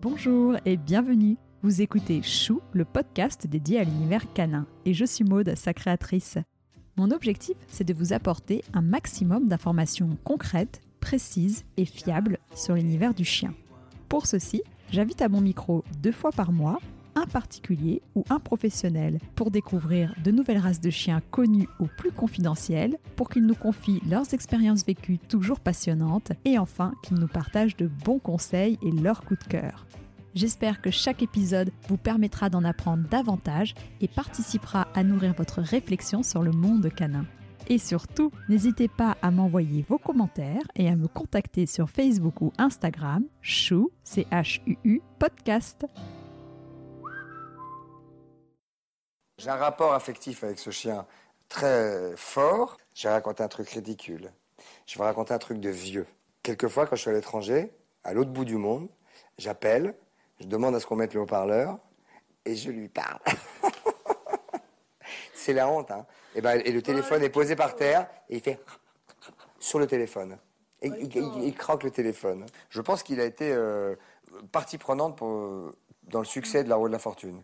Bonjour et bienvenue. Vous écoutez Chou, le podcast dédié à l'univers canin, et je suis Maude, sa créatrice. Mon objectif, c'est de vous apporter un maximum d'informations concrètes, précises et fiables sur l'univers du chien. Pour ceci, j'invite à mon micro deux fois par mois un particulier ou un professionnel pour découvrir de nouvelles races de chiens connues ou plus confidentielles, pour qu'ils nous confient leurs expériences vécues toujours passionnantes et enfin qu'ils nous partagent de bons conseils et leurs coups de cœur. J'espère que chaque épisode vous permettra d'en apprendre davantage et participera à nourrir votre réflexion sur le monde canin. Et surtout, n'hésitez pas à m'envoyer vos commentaires et à me contacter sur Facebook ou Instagram, chou, h u -U, podcast. J'ai un rapport affectif avec ce chien très fort. J'ai raconté un truc ridicule. Je vais raconter un truc de vieux. Quelquefois, quand je suis à l'étranger, à l'autre bout du monde, j'appelle je demande à ce qu'on mette le haut-parleur et je lui parle. c'est la honte, hein. Et, ben, et le téléphone est posé par terre et il fait sur le téléphone. Et, il, croque le téléphone. Je pense qu'il a été euh, partie prenante pour, dans le succès de la roue de la fortune.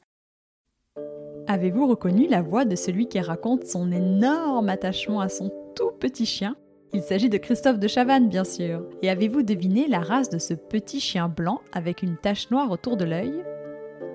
Avez-vous reconnu la voix de celui qui raconte son énorme attachement à son tout petit chien? Il s'agit de Christophe de Chavannes, bien sûr. Et avez-vous deviné la race de ce petit chien blanc avec une tache noire autour de l'œil?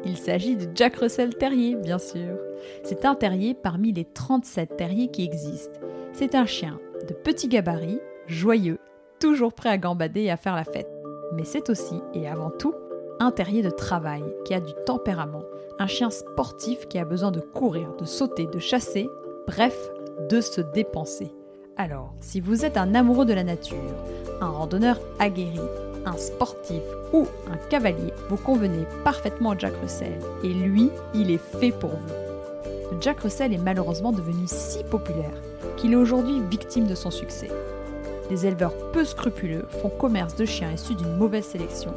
Il s'agit de Jack Russell Terrier, bien sûr. C'est un terrier parmi les 37 terriers qui existent. C'est un chien de petit gabarit, joyeux, toujours prêt à gambader et à faire la fête. Mais c'est aussi, et avant tout, un terrier de travail qui a du tempérament, un chien sportif qui a besoin de courir, de sauter, de chasser, bref, de se dépenser. Alors, si vous êtes un amoureux de la nature, un randonneur aguerri, un sportif ou un cavalier, vous convenez parfaitement à Jack Russell. Et lui, il est fait pour vous. Jack Russell est malheureusement devenu si populaire qu'il est aujourd'hui victime de son succès. Des éleveurs peu scrupuleux font commerce de chiens issus d'une mauvaise sélection.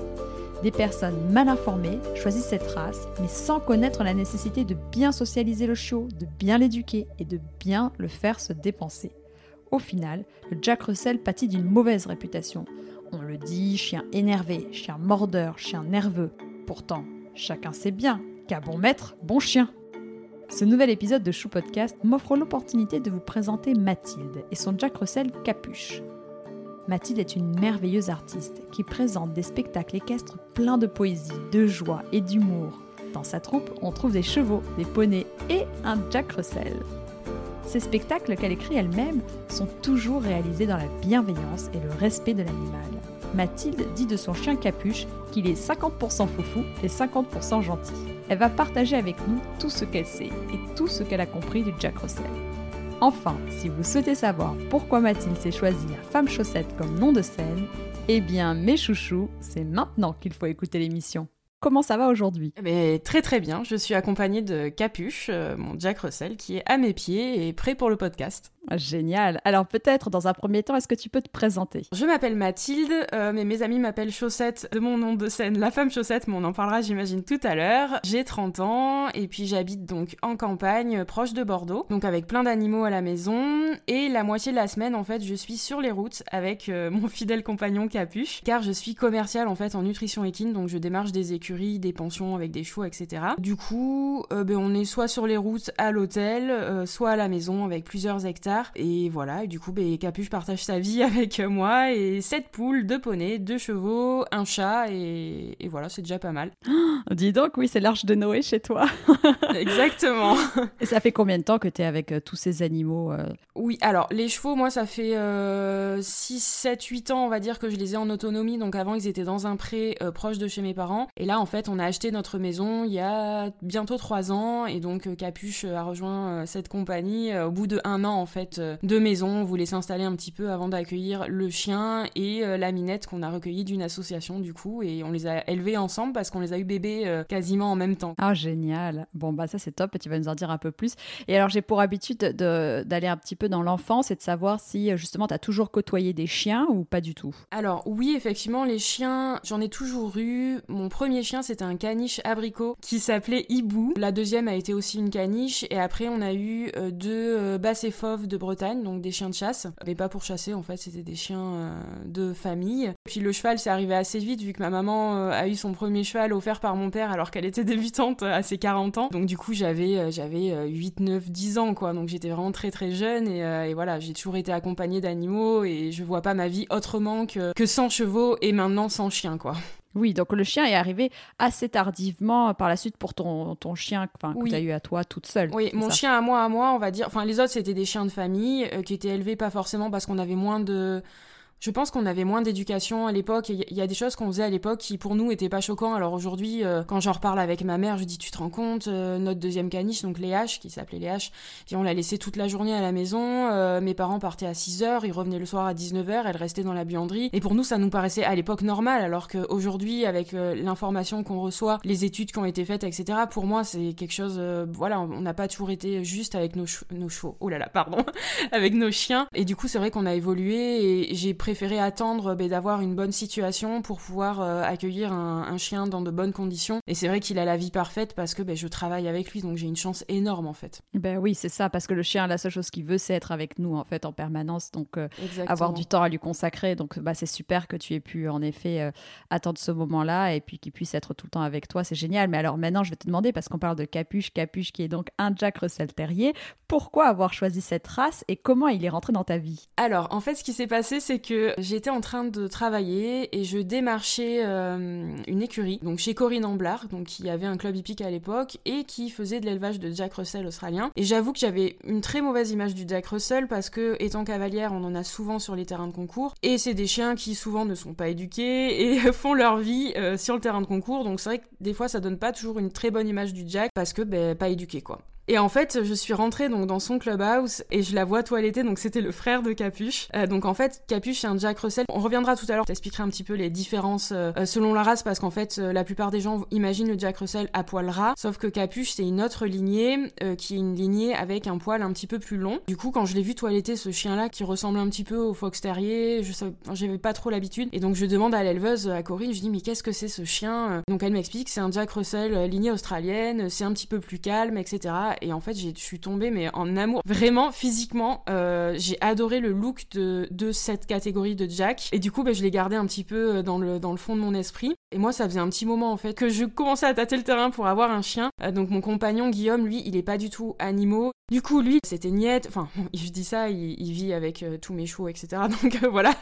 Des personnes mal informées choisissent cette race, mais sans connaître la nécessité de bien socialiser le chiot, de bien l'éduquer et de bien le faire se dépenser. Au final, le Jack Russell pâtit d'une mauvaise réputation. On le dit, chien énervé, chien mordeur, chien nerveux. Pourtant, chacun sait bien qu'à bon maître, bon chien. Ce nouvel épisode de Chou Podcast m'offre l'opportunité de vous présenter Mathilde et son Jack Russell Capuche. Mathilde est une merveilleuse artiste qui présente des spectacles équestres pleins de poésie, de joie et d'humour. Dans sa troupe, on trouve des chevaux, des poneys et un Jack Russell. Ces spectacles qu'elle écrit elle-même sont toujours réalisés dans la bienveillance et le respect de l'animal. Mathilde dit de son chien Capuche qu'il est 50% foufou et 50% gentil. Elle va partager avec nous tout ce qu'elle sait et tout ce qu'elle a compris du Jack Russell. Enfin, si vous souhaitez savoir pourquoi Mathilde s'est choisie la femme chaussette comme nom de scène, eh bien mes chouchous, c'est maintenant qu'il faut écouter l'émission. Comment ça va aujourd'hui? Mais Très très bien, je suis accompagnée de Capuche, euh, mon Jack Russell, qui est à mes pieds et prêt pour le podcast. Génial. Alors peut-être dans un premier temps, est-ce que tu peux te présenter? Je m'appelle Mathilde, euh, mais mes amis m'appellent Chaussette de mon nom de scène, la femme Chaussette, mais on en parlera j'imagine tout à l'heure. J'ai 30 ans et puis j'habite donc en campagne, proche de Bordeaux, donc avec plein d'animaux à la maison. Et la moitié de la semaine, en fait, je suis sur les routes avec euh, mon fidèle compagnon Capuche, car je suis commerciale en fait en nutrition équine, donc je démarche des écuries, des pensions avec des chevaux, etc. Du coup, euh, ben, on est soit sur les routes à l'hôtel, soit à la maison avec plusieurs hectares et voilà, et du coup, ben, Capuche partage sa vie avec moi et sept poules, deux poneys, deux chevaux, un chat et, voilà, c'est déjà pas mal. dis donc, oui, c'est l'arche de Noé chez toi. Exactement. Et ça fait combien de temps que tu es avec euh, tous ces animaux euh? Oui, alors les chevaux, moi, ça fait 6, 7, 8 ans, on va dire, que je les ai en autonomie. Donc avant, ils étaient dans un pré euh, proche de chez mes parents. Et là, en fait, on a acheté notre maison il y a bientôt 3 ans. Et donc, Capuche a rejoint cette compagnie au bout de un an, en fait euh, de maison. On voulait s'installer un petit peu avant d'accueillir le chien et euh, la minette qu'on a recueillie d'une association du coup et on les a élevés ensemble parce qu'on les a eu bébés euh, quasiment en même temps. Ah génial. Bon bah ça c'est top et tu vas nous en dire un peu plus. Et alors j'ai pour habitude d'aller un petit peu dans l'enfance et de savoir si justement tu as toujours côtoyé des chiens ou pas du tout? Alors oui effectivement les chiens j'en ai toujours eu. Mon premier chien, c'était un caniche abricot qui s'appelait Hibou. La deuxième a été aussi une caniche. Et après, on a eu deux euh, basset fauves de Bretagne, donc des chiens de chasse. Mais pas pour chasser, en fait, c'était des chiens euh, de famille. Puis le cheval, c'est arrivé assez vite, vu que ma maman a eu son premier cheval offert par mon père alors qu'elle était débutante à ses 40 ans. Donc du coup, j'avais j'avais 8, 9, 10 ans, quoi. Donc j'étais vraiment très très jeune. Et, et voilà, j'ai toujours été accompagnée d'animaux. Et je vois pas ma vie autrement que, que sans chevaux et maintenant sans chien, quoi. Oui, donc le chien est arrivé assez tardivement par la suite pour ton, ton chien que tu as eu à toi toute seule. Oui, mon chien à moi, à moi, on va dire. Enfin, les autres, c'était des chiens de famille euh, qui étaient élevés pas forcément parce qu'on avait moins de je pense qu'on avait moins d'éducation à l'époque. Il y a des choses qu'on faisait à l'époque qui pour nous étaient pas choquants. Alors aujourd'hui, euh, quand j'en reparle avec ma mère, je dis tu te rends compte, euh, notre deuxième caniche, donc les qui s'appelait les H, on l'a laissé toute la journée à la maison. Euh, mes parents partaient à 6h, ils revenaient le soir à 19h, elle restait dans la buanderie. Et pour nous, ça nous paraissait à l'époque normal, alors qu'aujourd'hui, avec l'information qu'on reçoit, les études qui ont été faites, etc., pour moi, c'est quelque chose. voilà, on n'a pas toujours été juste avec nos, nos. Oh là là, pardon, avec nos chiens. Et du coup, c'est vrai qu'on a évolué et j'ai préféré attendre ben, d'avoir une bonne situation pour pouvoir euh, accueillir un, chien dans de bonnes conditions. Et c'est vrai qu'il a la vie parfaite parce que ben, je travaille avec lui, donc j'ai une chance énorme en fait. Ben oui, c'est ça, parce que le chien, la seule chose qu'il veut, c'est être avec nous en fait en permanence, donc euh, avoir du temps à lui consacrer. Donc bah, c'est super que tu aies pu en effet euh, attendre ce moment-là et puis qu'il puisse être tout le temps avec toi, c'est génial. Mais alors maintenant, je vais te demander, parce qu'on parle de Capuche, Capuche qui est donc un Jack Russell Terrier, pourquoi avoir choisi cette race et comment il est rentré dans ta vie? Alors en fait, ce qui s'est passé, c'est que j'étais en train de travailler et je démarchais euh, une écurie, donc chez Corinne Amblard, donc qui avait un club hippique à l'époque et qui faisait de l'élevage de Jack Russell australien. Et j'avoue que j'avais une très mauvaise image du Jack Russell parce que, étant cavalière, on en a souvent sur les terrains de concours et c'est des chiens qui souvent ne sont pas éduqués et font leur vie euh, sur le terrain de concours. Donc c'est vrai que des fois ça donne pas toujours une très bonne image du Jack parce que ben, pas éduqué quoi. Et en fait, je suis rentrée donc dans son clubhouse et je la vois toiletter. Donc c'était le frère de Capuche. Euh, donc en fait, Capuche c'est un Jack Russell. On reviendra tout à l'heure. T'expliquerai un petit peu les différences euh, euh, selon la race parce qu'en fait, la plupart des gens imaginent le Jack Russell à poil ras. Sauf que Capuche c'est une autre lignée qui est une lignée avec un poil un petit peu plus long. Du coup, quand je l'ai vu toiletter ce chien-là qui ressemble un petit peu au fox terrier, je j'avais pas trop l'habitude. Et donc je demande à l'éleveuse à Corinne, je dis mais qu'est-ce que c'est ce chien Donc elle m'explique c'est un Jack Russell lignée australienne, c'est un petit peu plus calme, etc. Et en fait, je suis tombée mais en amour. Vraiment, physiquement, euh, j'ai adoré le look de, cette catégorie de Jack. Et du coup, bah, je l'ai gardé un petit peu euh, dans le fond de mon esprit. Et moi, ça faisait un petit moment en fait que je commençais à tâter le terrain pour avoir un chien. Euh, donc mon compagnon Guillaume, lui, il est pas du tout animaux. Du coup, lui, c'était niette. Enfin, je dis ça, il, vit avec tous mes chevaux, etc. Donc voilà.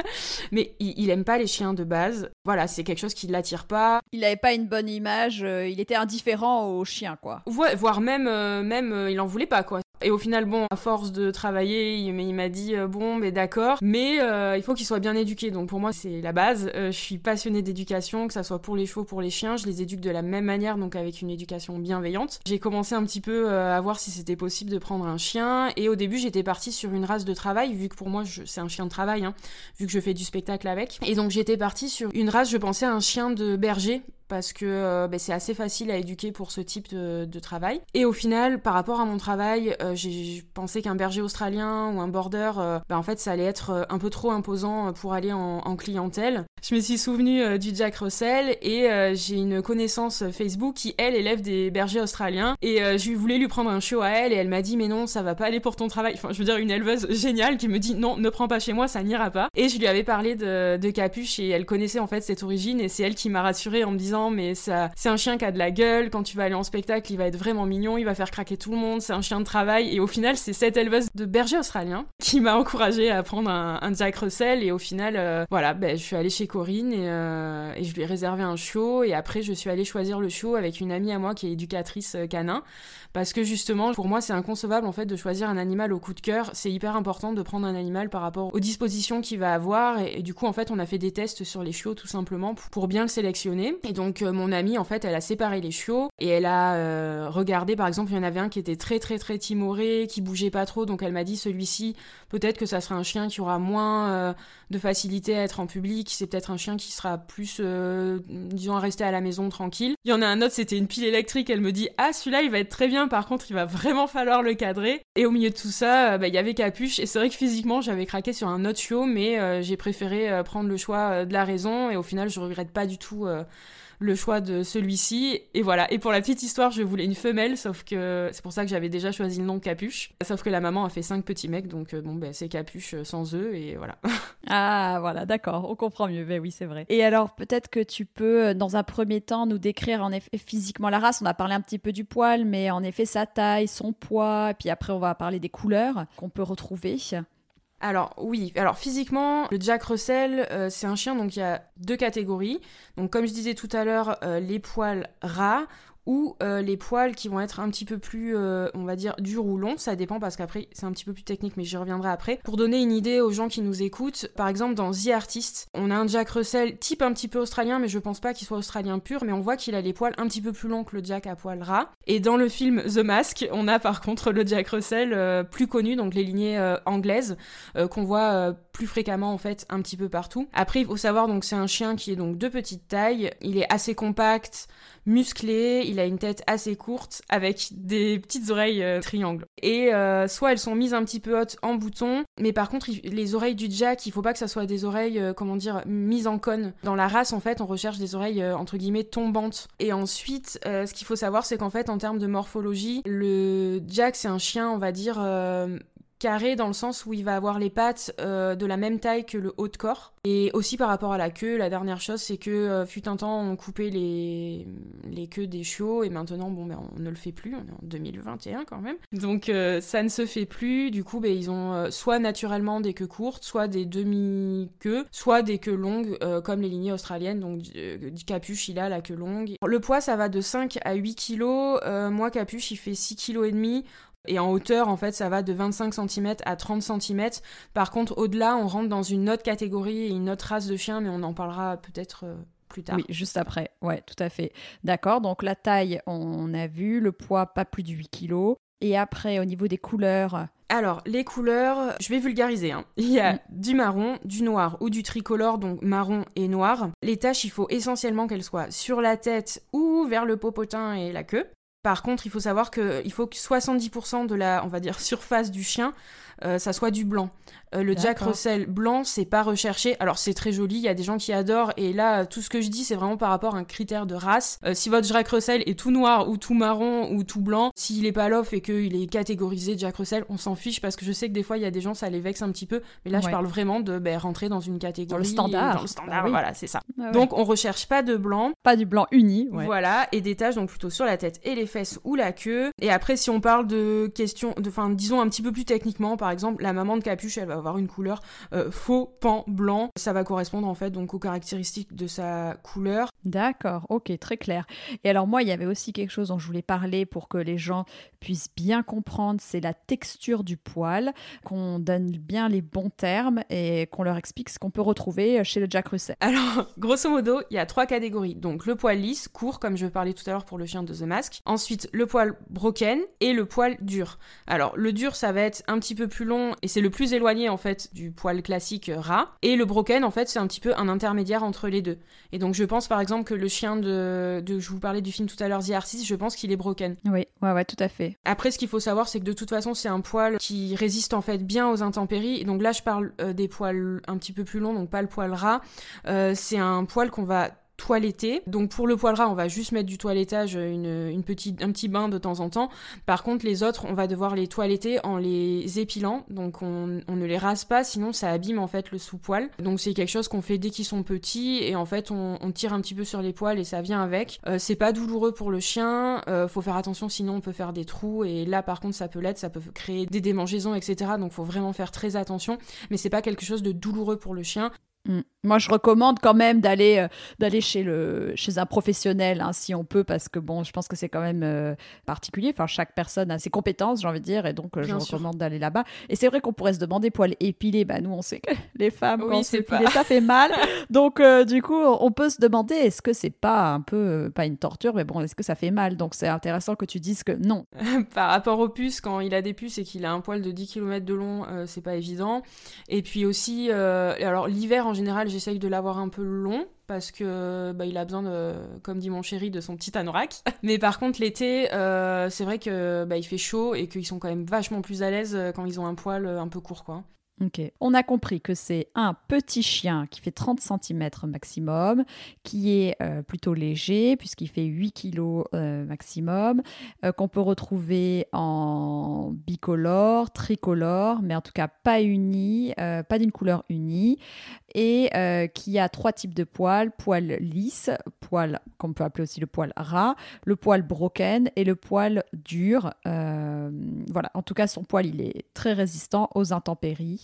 Mais il, il, aime pas les chiens de base. Voilà, c'est quelque chose qui l'attire pas. Il avait pas une bonne image. il était indifférent aux chiens, quoi. voire même, même, il en voulait pas, quoi. Et au final, bon, à force de travailler, il, m'a dit euh, bon, mais d'accord, mais euh, il faut qu'il soit bien éduqué. Donc pour moi, c'est la base. Euh, je suis passionnée d'éducation, que ça soit pour les chevaux, pour les chiens. Je les éduque de la même manière, donc avec une éducation bienveillante. J'ai commencé un petit peu à voir si c'était possible de prendre un chien. Et au début, j'étais partie sur une race de travail, vu que pour moi, c'est un chien de travail, hein, vu que je fais du spectacle avec. Et donc j'étais partie sur une race, je pensais à un chien de berger parce que euh, ben, c'est assez facile à éduquer pour ce type de, travail. Et au final, par rapport à mon travail, euh, j'ai pensé qu'un berger australien ou un border, euh, ben, en fait, ça allait être un peu trop imposant pour aller en, en clientèle. Je me suis souvenu du Jack Russell et j'ai une connaissance Facebook qui, elle, élève des bergers australiens. Et je voulais lui prendre un chiot à elle et elle m'a dit, mais non, ça va pas aller pour ton travail. Enfin, je veux dire, une éleveuse géniale qui me dit, non, ne prends pas chez moi, ça n'ira pas. Et je lui avais parlé de Capuche et elle connaissait en fait cette origine et c'est elle qui m'a rassurée en me disant, mais ça, c'est un chien qui a de la gueule. Quand tu vas aller en spectacle, il va être vraiment mignon, il va faire craquer tout le monde. C'est un chien de travail. Et au final, c'est cette éleveuse de berger australien qui m'a encouragée à prendre un, Jack Russell. Et au final, euh, voilà, ben, je suis allée chez Corinne et, euh, je lui ai réservé un chiot. Et après, je suis allée choisir le chiot avec une amie à moi qui est éducatrice euh, canin parce que justement, pour moi, c'est inconcevable en fait de choisir un animal au coup de cœur. C'est hyper important de prendre un animal par rapport aux dispositions qu'il va avoir. Et, du coup, en fait, on a fait des tests sur les chiots tout simplement pour, bien le sélectionner. Et donc, euh, mon amie, en fait, elle a séparé les chiots et elle a euh, regardé, par exemple, il y en avait un qui était très très très timoré, qui bougeait pas trop. Donc, elle m'a dit celui-ci, peut-être que ça sera un chien qui aura moins euh, facilité à être en public. C'est peut-être un chien qui sera plus, disons, à rester à la maison tranquille. Il y en a un autre, c'était une pile électrique. Elle me dit ah celui-là, il va être très bien par contre, il va vraiment falloir le cadrer. Et au milieu de tout ça, euh, bah, il y avait Capuche. Et c'est vrai que physiquement, j'avais craqué sur un autre chiot, mais euh, j'ai préféré euh, prendre le choix de la raison. Et au final, je regrette pas du tout le choix de celui-ci. Et voilà. Et pour la petite histoire, je voulais une femelle, sauf que c'est pour ça que j'avais déjà choisi le nom Capuche. Sauf que la maman a fait cinq petits mecs, donc euh, bon, ben c'est Capuche sans eux, et voilà. ah, voilà, d'accord, on comprend mieux. Ben oui, c'est vrai. Et alors, peut-être que tu peux, euh, dans un premier temps, nous décrire en effet physiquement la race. On a parlé un petit peu du poil, mais en effet, sa taille, son poids, et puis après, on va parler des couleurs qu'on peut retrouver. Alors oui, alors physiquement, le Jack Russell, euh, c'est un chien, donc il y a deux catégories. Donc comme je disais tout à l'heure, euh, les poils ras ou euh, les poils qui vont être un petit peu plus, euh, on va dire, durs ou longs. Ça dépend parce qu'après, c'est un petit peu plus technique, mais j'y reviendrai après. Pour donner une idée aux gens qui nous écoutent, par exemple, dans The Artist, on a un Jack Russell type un petit peu australien, mais je pense pas qu'il soit australien pur, mais on voit qu'il a les poils un petit peu plus longs que le Jack à poils ras. Et dans le film The Mask, on a par contre le Jack Russell euh, plus connu, donc les lignées anglaises, qu'on voit plus fréquemment en fait un petit peu partout. Après, il faut savoir donc c'est un chien qui est donc de petite taille, il est assez compact, musclé, il a une tête assez courte avec des petites oreilles euh, triangles. Et euh, soit elles sont mises un petit peu hautes en bouton, mais par contre les oreilles du Jack, il faut pas que ça soit des oreilles, euh, comment dire, mises en cône. Dans la race en fait, on recherche des oreilles entre guillemets tombantes. Et ensuite, ce qu'il faut savoir, c'est qu'en fait en termes de morphologie, le Jack c'est un chien, on va dire carré dans le sens où il va avoir les pattes euh, de la même taille que le haut de corps. Et aussi par rapport à la queue, la dernière chose c'est que euh, fut un temps on coupait les, les queues des chiots et maintenant bon ben on ne le fait plus, on est en 2021 quand même. Donc euh, ça ne se fait plus, du coup ben, ils ont soit naturellement des queues courtes, soit des demi-queues, soit des queues longues comme les lignées australiennes, donc Capuche il a la queue longue. Le poids ça va de 5 à 8 kilos, moi Capuche il fait 6 kg et demi. Et en hauteur, en fait, ça va de 25 cm à 30 cm. Par contre, au-delà, on rentre dans une autre catégorie et une autre race de chien, mais on en parlera peut-être euh, plus tard. Oui, juste après. Ouais, tout à fait. D'accord. Donc la taille, on a vu. Le poids, pas plus de 8 kg. Et après, au niveau des couleurs. Alors, les couleurs, je vais vulgariser. Hein. Il y a mm. du marron, du noir ou du tricolore, donc marron et noir. Les taches, il faut essentiellement qu'elles soient sur la tête ou vers le popotin et la queue. Par contre, il faut savoir qu'il faut que 70% de la, on va dire, surface du chien euh, ça soit du blanc. Euh, le Jack Russell blanc, c'est pas recherché. Alors c'est très joli, il y a des gens qui adorent. Et là, tout ce que je dis, c'est vraiment par rapport à un critère de race. Euh, si votre Jack Russell est tout noir ou tout marron ou tout blanc, s'il est pas l'off et qu'il est catégorisé Jack Russell, on s'en fiche parce que je sais que des fois il y a des gens ça les vexe un petit peu. Mais là, je parle vraiment de ben, rentrer dans une catégorie. Dans le standard. Dans le standard, bah voilà, c'est ça. Ah donc on recherche pas de blanc. Pas du blanc uni. Voilà, et des taches donc plutôt sur la tête et les fesses ou la queue. Et après, si on parle de questions, de, enfin, disons un petit peu plus techniquement, par exemple, la maman de capuche, elle va avoir une couleur euh, faux pan blanc. Ça va correspondre en fait donc aux caractéristiques de sa couleur. D'accord, ok, très clair. Et alors moi, il y avait aussi quelque chose dont je voulais parler pour que les gens puissent bien comprendre, c'est la texture du poil, qu'on donne bien les bons termes et qu'on leur explique ce qu'on peut retrouver chez le Jack Russell. Alors, grosso modo, il y a trois catégories. Donc le poil lisse, court, comme je parlais tout à l'heure pour le chien de The Mask. Ensuite, le poil broken et le poil dur. Alors, le dur, ça va être un petit peu plus long et c'est le plus éloigné en fait du poil classique ras. Et le broken, en fait, c'est un petit peu un intermédiaire entre les deux. Et donc, je pense par exemple que le chien de, de je vous parlais du film tout à l'heure, The Artist, je pense qu'il est broken. Oui, ouais, ouais, tout à fait. Après, ce qu'il faut savoir, c'est que de toute façon, c'est un poil qui résiste en fait bien aux intempéries. Et donc là, je parle euh, des poils un petit peu plus longs, donc pas le poil ras. Euh, c'est un poil qu'on va toiletté. Donc pour le poil ras, on va juste mettre du toilettage, une, petite, un petit bain de temps en temps. Par contre, les autres, on va devoir les toiletter en les épilant. Donc on, ne les rase pas, sinon ça abîme en fait le sous-poil. Donc c'est quelque chose qu'on fait dès qu'ils sont petits et en fait on, tire un petit peu sur les poils et ça vient avec. Euh, c'est pas douloureux pour le chien, euh, faut faire attention sinon on peut faire des trous et là par contre ça peut l'être, ça peut créer des démangeaisons etc. Donc faut vraiment faire très attention. Mais c'est pas quelque chose de douloureux pour le chien. Mm. Moi, je recommande quand même d'aller euh, d'aller chez le chez un professionnel hein, si on peut parce que bon, je pense que c'est quand même euh, particulier. Enfin, chaque personne a ses compétences, j'ai envie de dire, et donc euh, je recommande d'aller là-bas. Et c'est vrai qu'on pourrait se demander poils épilés. Bah nous, on sait que les femmes quand c'est épilé, ça fait mal. donc du coup, on peut se demander est-ce que c'est pas un peu pas une torture, mais bon, est-ce que ça fait mal? Donc c'est intéressant que tu dises que non. Par rapport aux puces, quand il a des puces et qu'il a un poil de 10 km de long, c'est pas évident. Et puis aussi, alors l'hiver en en général, j'essaye de l'avoir un peu long parce que bah, il a besoin comme dit mon chéri, de son petit anorak. Mais par contre, l'été, euh, c'est vrai que bah, fait chaud et qu'ils sont quand même vachement plus à l'aise euh, quand ils ont un poil euh, un peu court, quoi. On a compris que c'est un petit chien qui fait 30 cm maximum, qui est euh, plutôt léger puisqu'il fait 8 kg euh, maximum, euh, qu'on peut retrouver en bicolore, tricolore, mais en tout cas pas uni, pas d'une couleur unie, et qui a trois types de poils poil lisse, poil qu'on peut appeler aussi le poil ras, le poil broken et le poil dur. voilà. En tout cas, son poil il est très résistant aux intempéries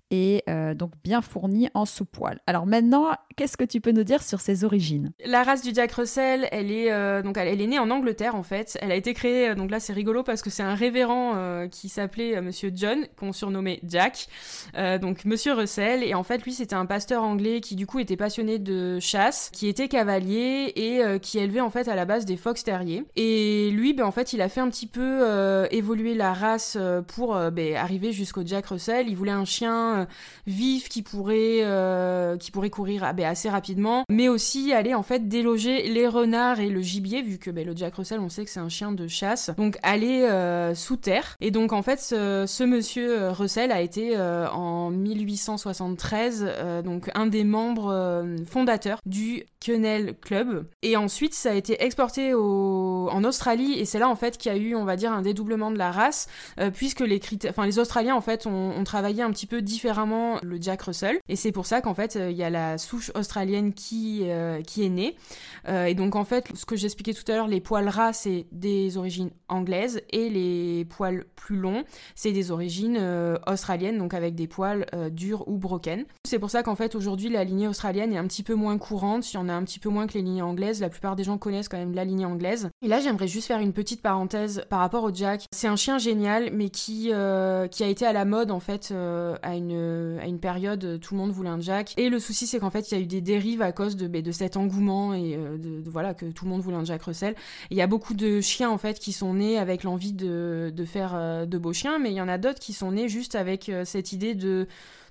et euh, donc bien fourni en sous-poil. Alors maintenant, qu'est-ce que tu peux nous dire sur ses origines? La race du Jack Russell, elle est euh, donc elle, est née en Angleterre en fait. Elle a été créée euh, donc là c'est rigolo parce que c'est un révérend qui s'appelait Monsieur John qu'on surnommait Jack. donc Monsieur Russell et en fait lui c'était un pasteur anglais qui du coup était passionné de chasse, qui était cavalier et qui élevait en fait à la base des fox terriers. Et lui ben en fait il a fait un petit peu évoluer la race pour ben, arriver jusqu'au Jack Russell. Il voulait un chien euh, vif qui pourrait, euh, qui courir ah, ben, assez rapidement, mais aussi aller en fait déloger les renards et le gibier, vu que ben, le Jack Russell, on sait que c'est un chien de chasse, donc aller euh, sous terre. Et donc en fait, ce, monsieur Russell a été en 1873 donc un des membres fondateurs du Kennel Club. Et ensuite, ça a été exporté en Australie, et c'est là en fait qu'il y a eu, on va dire, un dédoublement de la race, puisque les critères, enfin les Australiens en fait ont, ont travaillé un petit peu différemment le Jack Russell. Et c'est pour ça qu'en fait, euh, il y a la souche australienne qui, euh, qui est née. Euh, et donc, en fait, ce que j'expliquais tout à l'heure, les poils ras, c'est des origines anglaises. Et les poils plus longs, c'est des origines australiennes, donc avec des poils durs ou broken. C'est pour ça qu'en fait, aujourd'hui, la lignée australienne est un petit peu moins courante. Il y en a un petit peu moins que les lignées anglaises. La plupart des gens connaissent quand même la lignée anglaise. Et là, j'aimerais juste faire une petite parenthèse par rapport au Jack. C'est un chien génial, mais qui, qui a été à la mode, en fait, à une à une période, tout le monde voulait un Jack. Et le souci, c'est qu'en fait, il y a eu des dérives à cause de, ben, de cet engouement et euh, de, voilà que tout le monde voulait un Jack Russell. Il y a beaucoup de chiens en fait qui sont nés avec l'envie de, de faire euh, de beaux chiens, mais il y en a d'autres qui sont nés juste avec euh, cette idée de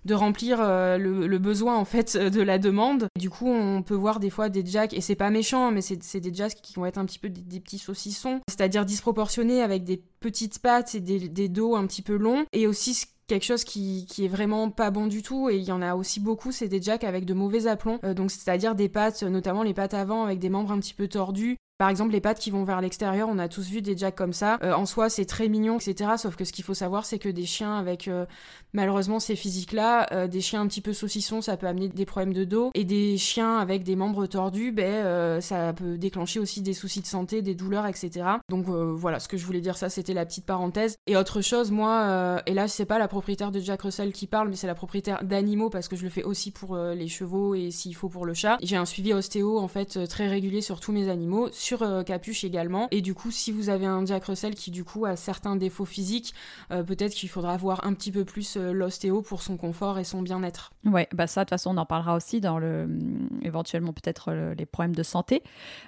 de remplir le, besoin en fait de la demande. Du coup, on peut voir des fois des jacks, et c'est pas méchant, mais c'est des jacks qui vont être un petit peu des, petits saucissons, c'est-à-dire disproportionnés avec des petites pattes et des, des dos un petit peu longs. Et aussi, quelque chose qui, qui, est vraiment pas bon du tout et il y en a aussi beaucoup c'est des jacks avec de mauvais aplombs euh, donc c'est-à-dire des pattes notamment les pattes avant avec des membres un petit peu tordus par exemple, les pattes qui vont vers l'extérieur, on a tous vu des jacks comme ça. Euh, en soi, c'est très mignon, etc. Sauf que ce qu'il faut savoir, c'est que des chiens avec euh, malheureusement ces physiques-là, euh, des chiens un petit peu saucissons, ça peut amener des problèmes de dos. Et des chiens avec des membres tordus, ben, ça peut déclencher aussi des soucis de santé, des douleurs, etc. Donc voilà, ce que je voulais dire, ça, c'était la petite parenthèse. Et autre chose, moi, et là, c'est pas la propriétaire de Jack Russell qui parle, mais c'est la propriétaire d'animaux parce que je le fais aussi pour les chevaux et s'il faut pour le chat. J'ai un suivi ostéo en fait très régulier sur tous mes animaux sur euh, capuche également. Et du coup, si vous avez un Jack Russell qui du coup a certains défauts physiques, euh, peut-être qu'il faudra voir un petit peu plus euh, l'ostéo pour son confort et son bien-être. Ouais, bah ça de toute façon on en parlera aussi dans le éventuellement peut-être les problèmes de santé.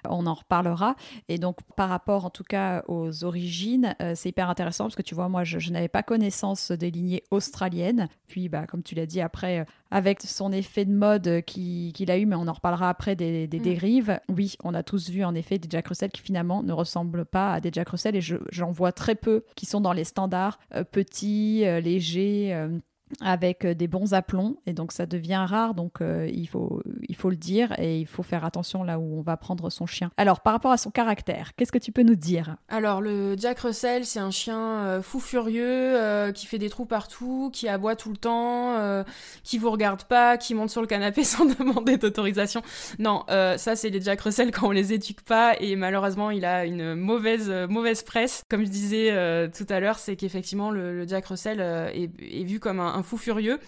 On en reparlera. Et donc par rapport en tout cas aux origines, c'est hyper intéressant parce que tu vois moi je, n'avais pas connaissance des lignées australiennes. Puis bah comme tu l'as dit après avec son effet de mode qu'il a eu, mais on en reparlera après des, mm. dérives. Oui, on a tous vu en effet des Jack Russell qui finalement ne ressemblent pas à des Jack Russell et j'en vois très peu qui sont dans les standards euh, petits, euh, légers. Euh, avec euh, des bons aplombs et donc ça devient rare donc euh, il, faut, il faut le dire et il faut faire attention là où on va prendre son chien. Alors par rapport à son caractère, qu'est-ce que tu peux nous dire? Alors le Jack Russell c'est un chien euh, fou furieux qui fait des trous partout, qui aboie tout le temps, qui vous regarde pas, qui monte sur le canapé sans demander d'autorisation. Non, ça c'est les Jack Russell quand on les éduque pas et malheureusement il a une mauvaise, mauvaise presse. Comme je disais tout à l'heure c'est qu'effectivement le, Jack Russell est, est, vu comme un fou furieux.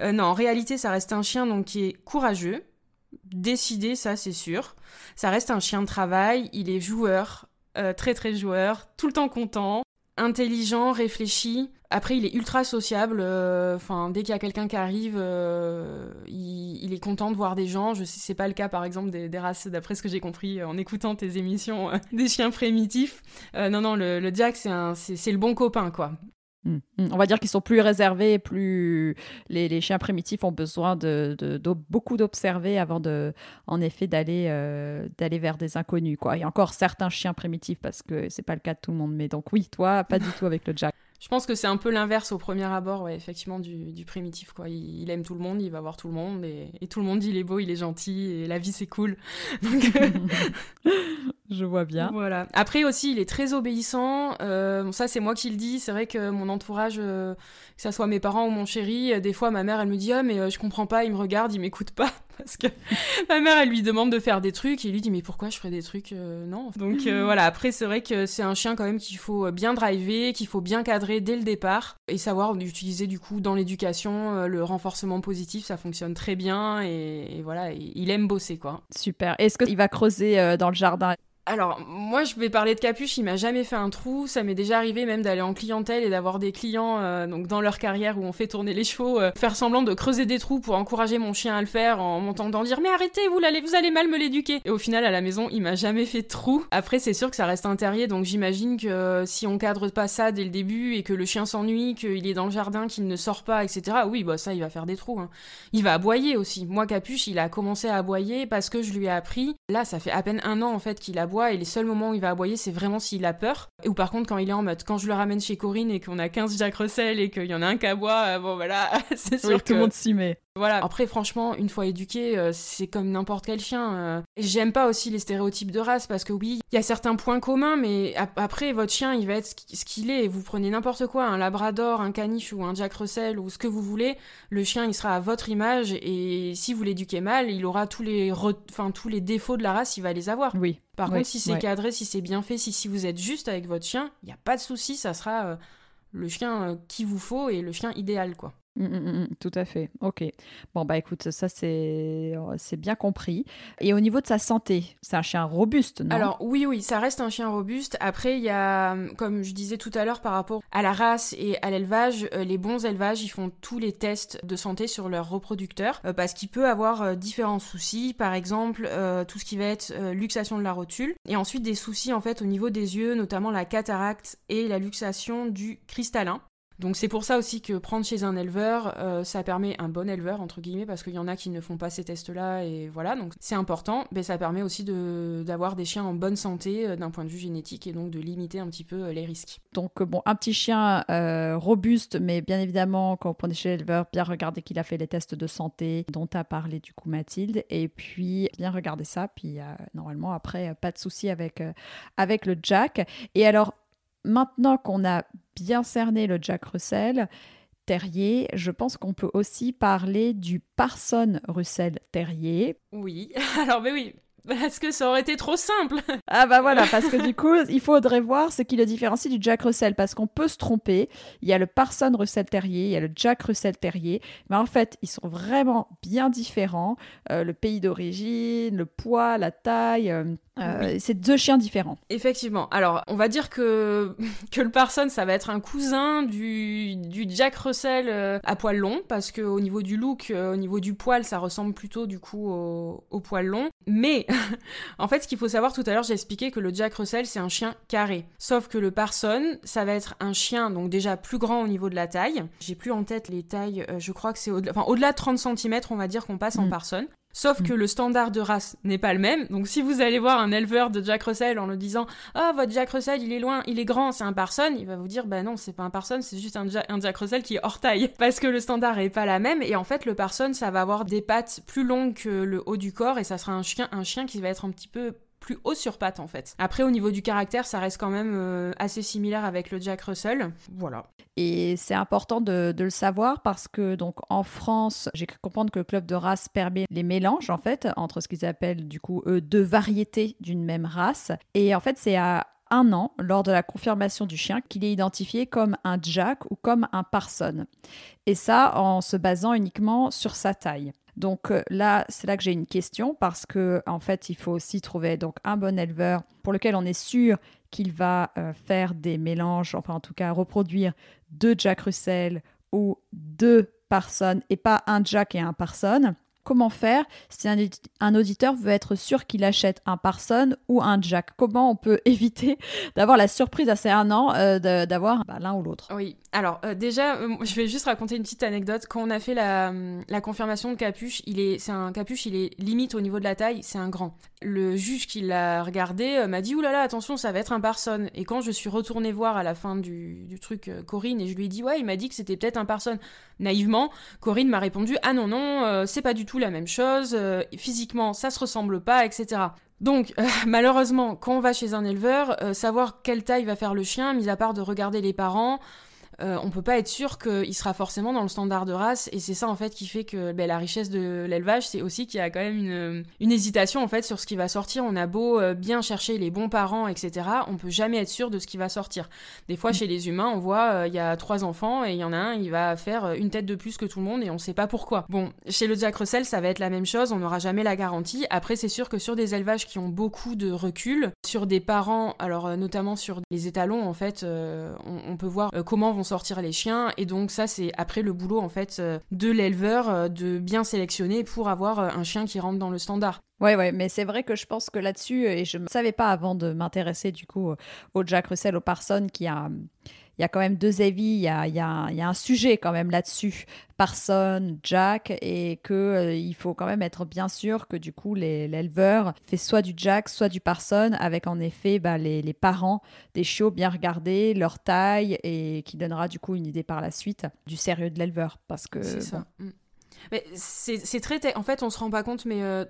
Euh, non, en réalité, ça reste un chien donc qui est courageux, décidé, ça c'est sûr. Ça reste un chien de travail, il est joueur, euh, très très joueur, tout le temps content, intelligent, réfléchi. Après, il est ultra sociable. Euh, enfin, dès qu'il y a quelqu'un qui arrive, il, est content de voir des gens. Je sais, c'est pas le cas, par exemple, des, races, d'après ce que j'ai compris en écoutant tes émissions, des chiens primitifs. non, non, le, Jack, c'est le bon copain, quoi. Mm. Mm. On va dire qu'ils sont plus réservés, plus les, chiens primitifs ont besoin de, beaucoup d'observer avant en effet, d'aller euh, d'aller vers des inconnus. Quoi. Il y a encore certains chiens primitifs parce que c'est pas le cas de tout le monde. Mais donc oui, toi, pas du tout avec le Jack. Je pense que c'est un peu l'inverse au premier abord, ouais, effectivement, du, primitif. Quoi. Il, aime tout le monde, il va voir tout le monde, et, tout le monde dit il est beau, il est gentil, et la vie c'est cool. Je vois bien. Voilà. Après aussi, il est très obéissant. Euh, ça, c'est moi qui le dis. C'est vrai que mon entourage, euh, que ça soit mes parents ou mon chéri, euh, des fois, ma mère, elle me dit ah mais je comprends pas, il me regarde, il m'écoute pas parce que ma mère, elle lui demande de faire des trucs et il lui dit mais pourquoi je ferais des trucs Non. Donc voilà. Après, c'est vrai que c'est un chien quand même qu'il faut bien driver, qu'il faut bien cadrer dès le départ et savoir utiliser du coup dans l'éducation le renforcement positif. Ça fonctionne très bien et, voilà, il aime bosser quoi. Super. Est-ce qu'il va creuser dans le jardin? Alors, moi, je vais parler de Capuche, il m'a jamais fait un trou. Ça m'est déjà arrivé même d'aller en clientèle et d'avoir des clients euh, donc dans leur carrière où on fait tourner les chevaux, euh, faire semblant de creuser des trous pour encourager mon chien à le faire en m'entendant dire Mais arrêtez, vous allez, vous allez mal me l'éduquer. Et au final, à la maison, il m'a jamais fait de trou. Après, c'est sûr que ça reste un terrier, donc j'imagine que euh, si on cadre pas ça dès le début et que le chien s'ennuie, qu'il est dans le jardin, qu'il ne sort pas, etc., oui, bah ça, il va faire des trous. Hein. Il va aboyer aussi. Moi, Capuche, il a commencé à aboyer parce que je lui ai appris. Là, ça fait à peine un an en fait qu'il aboie et les seuls moments il va aboyer, c'est vraiment s'il a peur. Ou par contre, quand il est en mode, quand je le ramène chez Corinne et qu'on a 15 Jack Russell et qu'il y en a un qui aboie, euh, bon voilà, c'est sûr que... tout le monde s'y met. Voilà. Après, franchement, une fois éduqué, euh, c'est comme n'importe quel chien. Euh. J'aime pas aussi les stéréotypes de race parce que oui, il y a certains points communs, mais après, votre chien, il va être ce qu'il est. Vous prenez n'importe quoi, un labrador, un caniche ou un Jack Russell ou ce que vous voulez, le chien, il sera à votre image et si vous l'éduquez mal, il aura tous les, enfin, tous les défauts de la race, il va les avoir. Oui. Par contre, si c'est cadré, si c'est bien fait, si, si vous êtes juste avec votre chien, il n'y a pas de souci, ça sera euh, le chien qu'il vous faut et le chien idéal, quoi. Mmh, mmh, mmh, tout à fait. Ok. Bon, bah écoute, ça c'est c'est bien compris. Et au niveau de sa santé, c'est un chien robuste, non? Alors oui, oui, ça reste un chien robuste. Après, il y a, comme je disais tout à l'heure, par rapport à la race et à l'élevage, euh, les bons élevages, ils font tous les tests de santé sur leurs reproducteurs euh, parce qu'il peut avoir euh, différents soucis. Par exemple, tout ce qui va être luxation de la rotule. Et ensuite, des soucis en fait au niveau des yeux, notamment la cataracte et la luxation du cristallin. Donc c'est pour ça aussi que prendre chez un éleveur, euh, ça permet un bon éleveur entre guillemets parce qu'il y en a qui ne font pas ces tests-là et voilà donc c'est important. Mais ça permet aussi d'avoir des chiens en bonne santé euh, d'un point de vue génétique et donc de limiter un petit peu euh, les risques. Donc bon un petit chien robuste mais bien évidemment quand vous prenez chez l'éleveur bien regarder qu'il a fait les tests de santé dont a parlé du coup Mathilde et puis bien regarder ça puis normalement après pas de souci avec avec le Jack. Et alors maintenant qu'on a bien cerné le Jack Russell Terrier, je pense qu'on peut aussi parler du Parson Russell Terrier. Oui, alors mais oui, parce que ça aurait été trop simple. Ah bah voilà, parce que du coup, il faudrait voir ce qui le différencie du Jack Russell, parce qu'on peut se tromper. Il y a le Parson Russell Terrier, il y a le Jack Russell Terrier, mais en fait, ils sont vraiment bien différents. Euh, le pays d'origine, le poids, la taille. Euh, euh, c'est deux chiens différents. Effectivement. Alors, on va dire que, que le Parson, ça va être un cousin du, du Jack Russell à poil long, parce qu'au niveau du look, au niveau du poil, ça ressemble plutôt du coup au, au poil long. Mais en fait, ce qu'il faut savoir tout à l'heure, j'ai expliqué que le Jack Russell, c'est un chien carré. Sauf que le Parson, ça va être un chien donc déjà plus grand au niveau de la taille. J'ai plus en tête les tailles, euh, je crois que c'est au-delà enfin, au de 30 cm, on va dire qu'on passe en mm. Parson. Sauf mm. que le standard de race n'est pas le même. Donc si vous allez voir un éleveur de Jack Russell en le disant "Ah, votre Jack Russell, il est loin, il est grand, c'est un Parson", il va vous dire "Bah non, c'est pas un Parson, c'est juste un, un, Jack Russell qui est hors taille." Parce que le standard est pas la même et en fait le Parson, ça va avoir des pattes plus longues que le haut du corps et ça sera un chien un chien qui va être un petit peu plus haut sur pattes en fait. Après au niveau du caractère, ça reste quand même euh, assez similaire avec le Jack Russell. Voilà. Et c'est important de, le savoir parce que donc en France, j'ai cru comprendre que le club de race permet les mélanges en fait entre ce qu'ils appellent du coup deux variétés d'une même race. Et en fait, c'est à un an, lors de la confirmation du chien, qu'il est identifié comme un Jack ou comme un Parson. Et ça en se basant uniquement sur sa taille. Donc euh, là, c'est là que j'ai une question parce que en fait, il faut aussi trouver donc un bon éleveur pour lequel on est sûr qu'il va euh, faire des mélanges, enfin en tout cas reproduire deux Jack Russell ou deux Parson et pas un Jack et un Parson. Comment faire si un, auditeur veut être sûr qu'il achète un Parson ou un Jack? Comment on peut éviter d'avoir la surprise assez un an euh, d'avoir bah, l'un ou l'autre? Oui, alors euh, déjà, euh, je vais juste raconter une petite anecdote. Quand on a fait la, confirmation de capuche, il est, c'est un capuche, il est limite au niveau de la taille, c'est un grand. Le juge qui l'a regardé m'a dit oulala, attention, ça va être un Parson. Et quand je suis retournée voir à la fin du, du truc Corinne et je lui ai dit ouais, il m'a dit que c'était peut-être un Parson. Naïvement, Corinne m'a répondu ah non non, c'est pas du tout la même chose, euh, physiquement ça se ressemble pas, etc. Donc, euh, malheureusement, quand on va chez un éleveur, euh, savoir quelle taille va faire le chien, mis à part de regarder les parents, euh, on peut pas être sûr qu'il sera forcément dans le standard de race. Et c'est ça en fait qui fait que ben, la richesse de l'élevage, c'est aussi qu'il y a quand même une, une, hésitation en fait sur ce qui va sortir. On a beau euh, bien chercher les bons parents, etc. On peut jamais être sûr de ce qui va sortir. Des fois, chez les humains, on voit euh, il y a trois enfants et il y en a un, il va faire une tête de plus que tout le monde et on sait pas pourquoi. Bon, chez le Jack Russell, ça va être la même chose. On n'aura jamais la garantie. Après, c'est sûr que sur des élevages qui ont beaucoup de recul, sur des parents, alors notamment sur les étalons, en fait, on, on, peut voir comment vont sortir les chiens. Et donc ça, c'est après le boulot en fait euh, de l'éleveur euh, de bien sélectionner pour avoir euh, un chien qui rentre dans le standard. Ouais, ouais, mais c'est vrai que je pense que là-dessus, et je ne savais pas avant de m'intéresser du coup au Jack Russell, au Parson, qui a il y a quand même deux avis, il y a, y, a, y a, un sujet quand même là-dessus, Parson, Jack, et qu'il euh, il faut quand même être bien sûr que du coup l'éleveur fait soit du Jack, soit du Parson, avec en effet bah, les, les, parents des chiots bien regardés, leur taille, et qui donnera du coup une idée par la suite du sérieux de l'éleveur. Parce que. C'est ça. Mm. C'est très. En fait, on se rend pas compte, mais euh,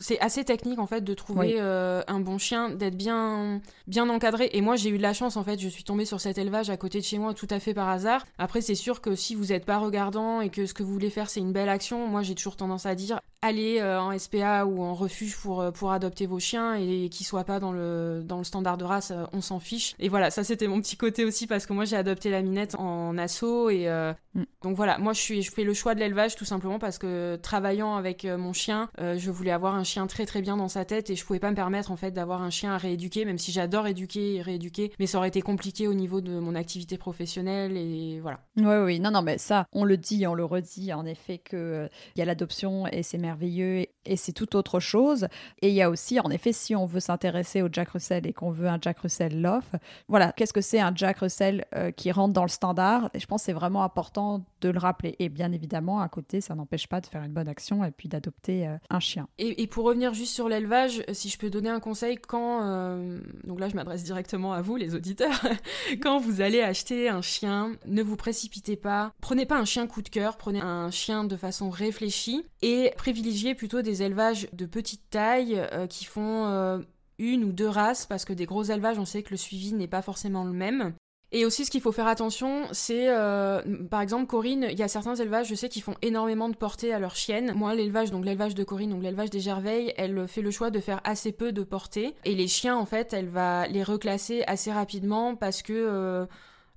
c'est assez technique en fait de trouver euh, un bon chien, d'être bien bien encadré. Et moi j'ai eu de la chance en fait, je suis tombée sur cet élevage à côté de chez moi tout à fait par hasard. Après c'est sûr que si vous n'êtes pas regardant et que ce que vous voulez faire c'est une belle action, moi j'ai toujours tendance à dire allez euh, en SPA ou en refuge pour, euh, pour adopter vos chiens et qu'ils soient pas dans le, dans le standard de race, on s'en fiche. Et voilà, ça c'était mon petit côté aussi parce que moi j'ai adopté la minette en assaut et mm. donc voilà, moi je, suis, je fais le choix de l'élevage tout simplement parce que travaillant avec mon chien, je voulais avoir un chien très très bien dans sa tête et je pouvais pas me permettre en fait d'avoir un chien à rééduquer, même si j'adore éduquer et rééduquer, mais ça aurait été compliqué au niveau de mon activité professionnelle et voilà. Oui, oui, non, non, mais ça, on le dit, on le redit, en effet, qu'il euh, il y a l'adoption et c'est merveilleux et c'est tout autre chose. Et il y a aussi, en effet, si on veut s'intéresser au Jack Russell et qu'on veut un Jack Russell Love, voilà, qu'est-ce que c'est un Jack Russell euh, qui rentre dans le standard? Et je pense que c'est vraiment important de le rappeler. Et bien évidemment, à côté, ça n'empêche pas de faire une bonne action et puis d'adopter euh, un chien. Et, pour revenir juste sur l'élevage, si je peux donner un conseil, quand, euh, donc là je m'adresse directement à vous les auditeurs, quand vous allez acheter un chien, ne vous précipitez pas, prenez pas un chien coup de cœur, prenez un chien de façon réfléchie et privilégiez plutôt des élevages de petite taille euh, qui font euh, une ou deux races parce que des gros élevages, on sait que le suivi n'est pas forcément le même. Et aussi, ce qu'il faut faire attention, c'est, euh, par exemple, Corinne, il y a certains élevages, je sais, qui font énormément de portée à leurs chiennes. Moi, l'élevage, donc l'élevage de Corinne, donc l'élevage des Gerveilles, elle fait le choix de faire assez peu de portée. Et les chiens, en fait, elle va les reclasser assez rapidement parce que... Euh,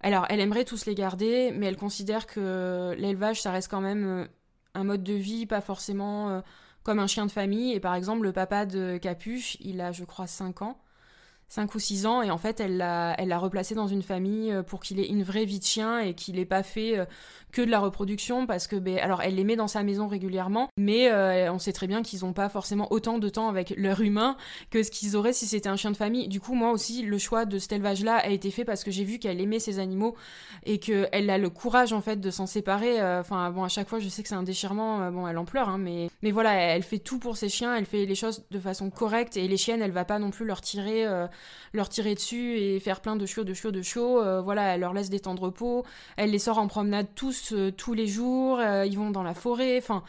alors, elle aimerait tous les garder, mais elle considère que l'élevage, ça reste quand même euh, un mode de vie, pas forcément comme un chien de famille. Et par exemple, le papa de Capuche, il a, je crois, 5 ans. 5 ou 6 ans et en fait elle l'a elle l'a replacé dans une famille euh, pour qu'il ait une vraie vie de chien et qu'il ait pas fait euh, que de la reproduction parce que ben alors elle les met dans sa maison régulièrement mais euh, on sait très bien qu'ils ont pas forcément autant de temps avec leur humain que ce qu'ils auraient si c'était un chien de famille. Du coup moi aussi le choix de cet élevage là a été fait parce que j'ai vu qu'elle aimait ses animaux et que elle a le courage en fait de s'en séparer enfin bon à chaque fois je sais que c'est un déchirement bon elle en pleure hein, mais mais voilà elle fait tout pour ses chiens, elle fait les choses de façon correcte et les chiennes elle va pas non plus leur tirer leur tirer dessus et faire plein de chiots, de chiots, de chiots. Euh, voilà, elle leur laisse des temps de repos. Elle les sort en promenade tous, euh, tous les jours. Euh, ils vont dans la forêt. Enfin,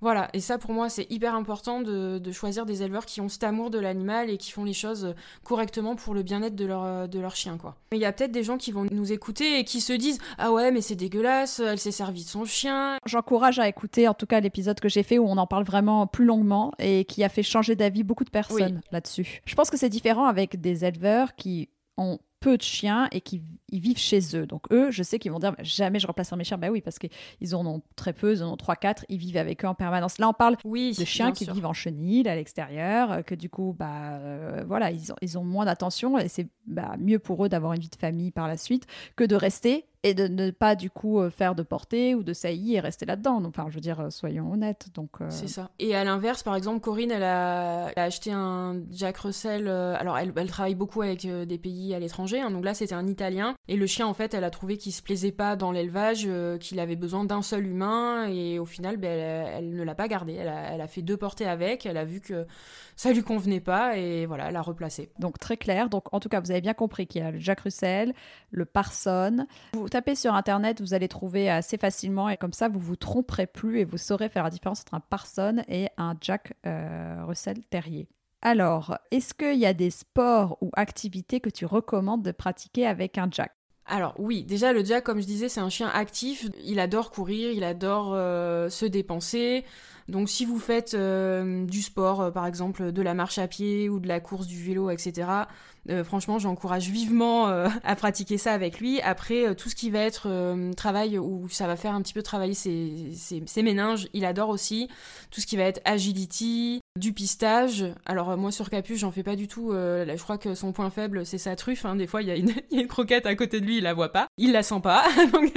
voilà, et ça pour moi c'est hyper important de, choisir des éleveurs qui ont cet amour de l'animal et qui font les choses correctement pour le bien-être de leur, de leur chien quoi. Il y a peut-être des gens qui vont nous écouter et qui se disent ah ouais mais c'est dégueulasse, elle s'est servie de son chien. J'encourage à écouter en tout cas l'épisode que j'ai fait où on en parle vraiment plus longuement et qui a fait changer d'avis beaucoup de personnes là-dessus. Je pense que c'est différent avec des éleveurs qui ont peu de chiens et qui ils vivent chez eux. Donc eux, je sais qu'ils vont dire jamais je remplacerai mes chiens. Bah oui, parce qu'ils en ont très peu, ils en ont 3-4, ils vivent avec eux en permanence. Là, on parle oui, de chiens qui vivent en chenille à l'extérieur, euh, que du coup, bah euh, voilà, ils ont, ils ont moins d'attention et c'est bah, mieux pour eux d'avoir une vie de famille par la suite que de rester et de ne pas du coup euh, faire de portée ou de saillie et rester là-dedans. Donc, enfin, je veux dire, euh, soyons honnêtes. Donc, euh, C'est ça. Et à l'inverse, par exemple, Corinne, elle a, elle a acheté un Jack Russell. euh, alors, elle, elle travaille beaucoup avec euh, des pays à l'étranger. hein, donc là, c'était un Italien. Et le chien, en fait, elle a trouvé qu'il se plaisait pas dans l'élevage, qu'il avait besoin d'un seul humain. Et au final, ben, elle, elle ne l'a pas gardé. Elle a, elle a fait deux portées avec. Elle a vu que ça lui convenait pas. Et voilà, elle a replacé. donc très clair. Donc, en tout cas, vous avez bien compris qu'il y a le Jack Russell, le Parson. Vous tapez sur Internet, vous allez trouver assez facilement et comme ça, vous vous tromperez plus et vous saurez faire la différence entre un Parson et un Jack euh, Russell Terrier. Alors, est-ce qu'il y a des sports ou activités que tu recommandes de pratiquer avec un Jack? Alors oui, déjà le Jack, comme je disais, c'est un chien actif. Il adore courir, il adore euh, se dépenser. Donc si vous faites euh, du sport, euh, par exemple de la marche à pied ou de la course du vélo, etc., euh, franchement, j'encourage vivement à pratiquer ça avec lui. Après, tout ce qui va être travail où ça va faire un petit peu travailler ses, ses, ses méninges, il adore aussi. Tout ce qui va être agility, du pistage. Alors moi sur Capuche, j'en fais pas du tout. là, je crois que son point faible, c'est sa truffe. hein. Des fois, il y, a une- croquette à côté de lui, il la voit pas. Il la sent pas. donc,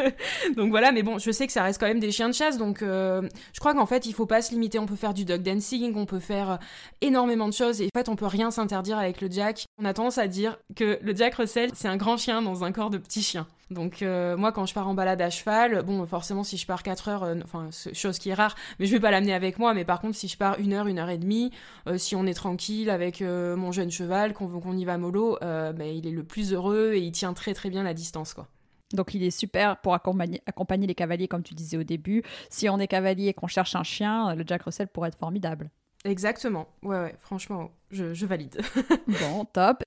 donc voilà, mais bon, je sais que ça reste quand même des chiens de chasse. Donc je crois qu'en fait, il faut pas limiter. On peut faire du dog dancing, on peut faire euh, énormément de choses. Et en fait, on peut rien s'interdire avec le Jack. On a tendance à dire que le Jack Russell, c'est un grand chien dans un corps de petit chien. Donc euh, moi, quand je pars en balade à cheval, bon, forcément, si je pars 4 heures, euh, enfin, chose qui est rare, mais je vais pas l'amener avec moi. Mais par contre, si je pars une heure, une heure et demie, si on est tranquille avec mon jeune cheval, qu'on qu'on y va mollo, ben, il est le plus heureux et il tient très très bien la distance, quoi. Donc il est super pour accompagner, accompagner les cavaliers, comme tu disais au début. Si on est cavalier et qu'on cherche un chien, le Jack Russell pourrait être formidable. Exactement. Ouais, ouais, franchement, je, je valide. Bon, top.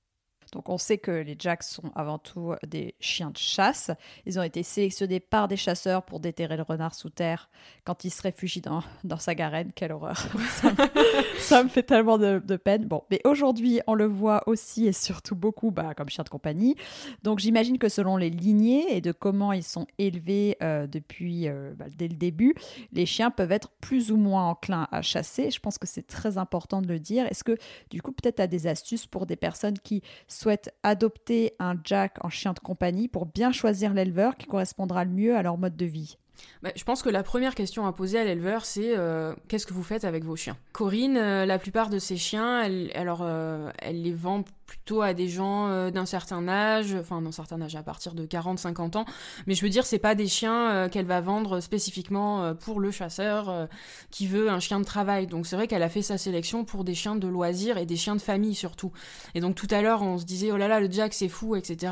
Donc on sait que les Jacks sont avant tout des chiens de chasse. Ils ont été sélectionnés par des chasseurs pour déterrer le renard sous terre quand il se réfugie dans, dans sa garenne. Quelle horreur. ça, me, fait tellement de, de peine. Bon, mais aujourd'hui on le voit aussi et surtout beaucoup bah, comme chien de compagnie. Donc j'imagine que selon les lignées et de comment ils sont élevés euh, depuis euh, bah, dès le début, les chiens peuvent être plus ou moins enclins à chasser. Je pense que c'est très important de le dire. Est-ce que du coup peut-être tu as des astuces pour des personnes qui souhaitent adopter un jack en chien de compagnie pour bien choisir l'éleveur qui correspondra le mieux à leur mode de vie Bah, je pense que la première question à poser à l'éleveur, c'est euh, qu'est-ce que vous faites avec vos chiens? Corinne, euh, la plupart de ses chiens, elle, alors, euh, elle les vend plutôt à des gens d'un certain âge, enfin d'un certain âge à partir de 40-50 ans, mais je veux dire, c'est pas des chiens qu'elle va vendre spécifiquement pour le chasseur qui veut un chien de travail. Donc c'est vrai qu'elle a fait sa sélection pour des chiens de loisirs et des chiens de famille surtout. Et donc tout à l'heure, on se disait, oh là là, le Jack c'est fou, etc.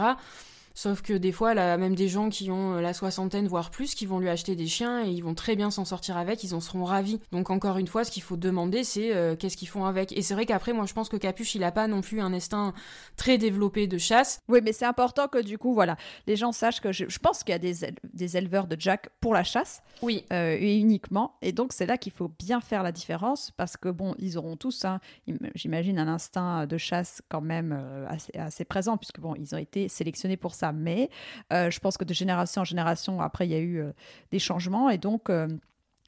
Sauf que des fois, a même des gens qui ont euh, la soixantaine, voire plus, qui vont lui acheter des chiens et ils vont très bien s'en sortir avec, ils en seront ravis. Donc encore une fois, ce qu'il faut demander, c'est euh, qu'est-ce qu'ils font avec. Et c'est vrai qu'après, moi, je pense que Capuche, il a pas non plus un instinct très développé de chasse. Oui, mais c'est important que du coup, voilà, les gens sachent que je, je pense qu'il y a des, éle- des éleveurs de jack pour la chasse Oui, euh, et uniquement. Et donc, c'est là qu'il faut bien faire la différence parce que, bon, ils auront tous, hein, im- j'imagine, un instinct de chasse quand même assez, assez présent puisque, bon, ils ont été sélectionnés pour ça. Mais euh, je pense que de génération en génération, après, il y a eu euh, des changements et donc. euh,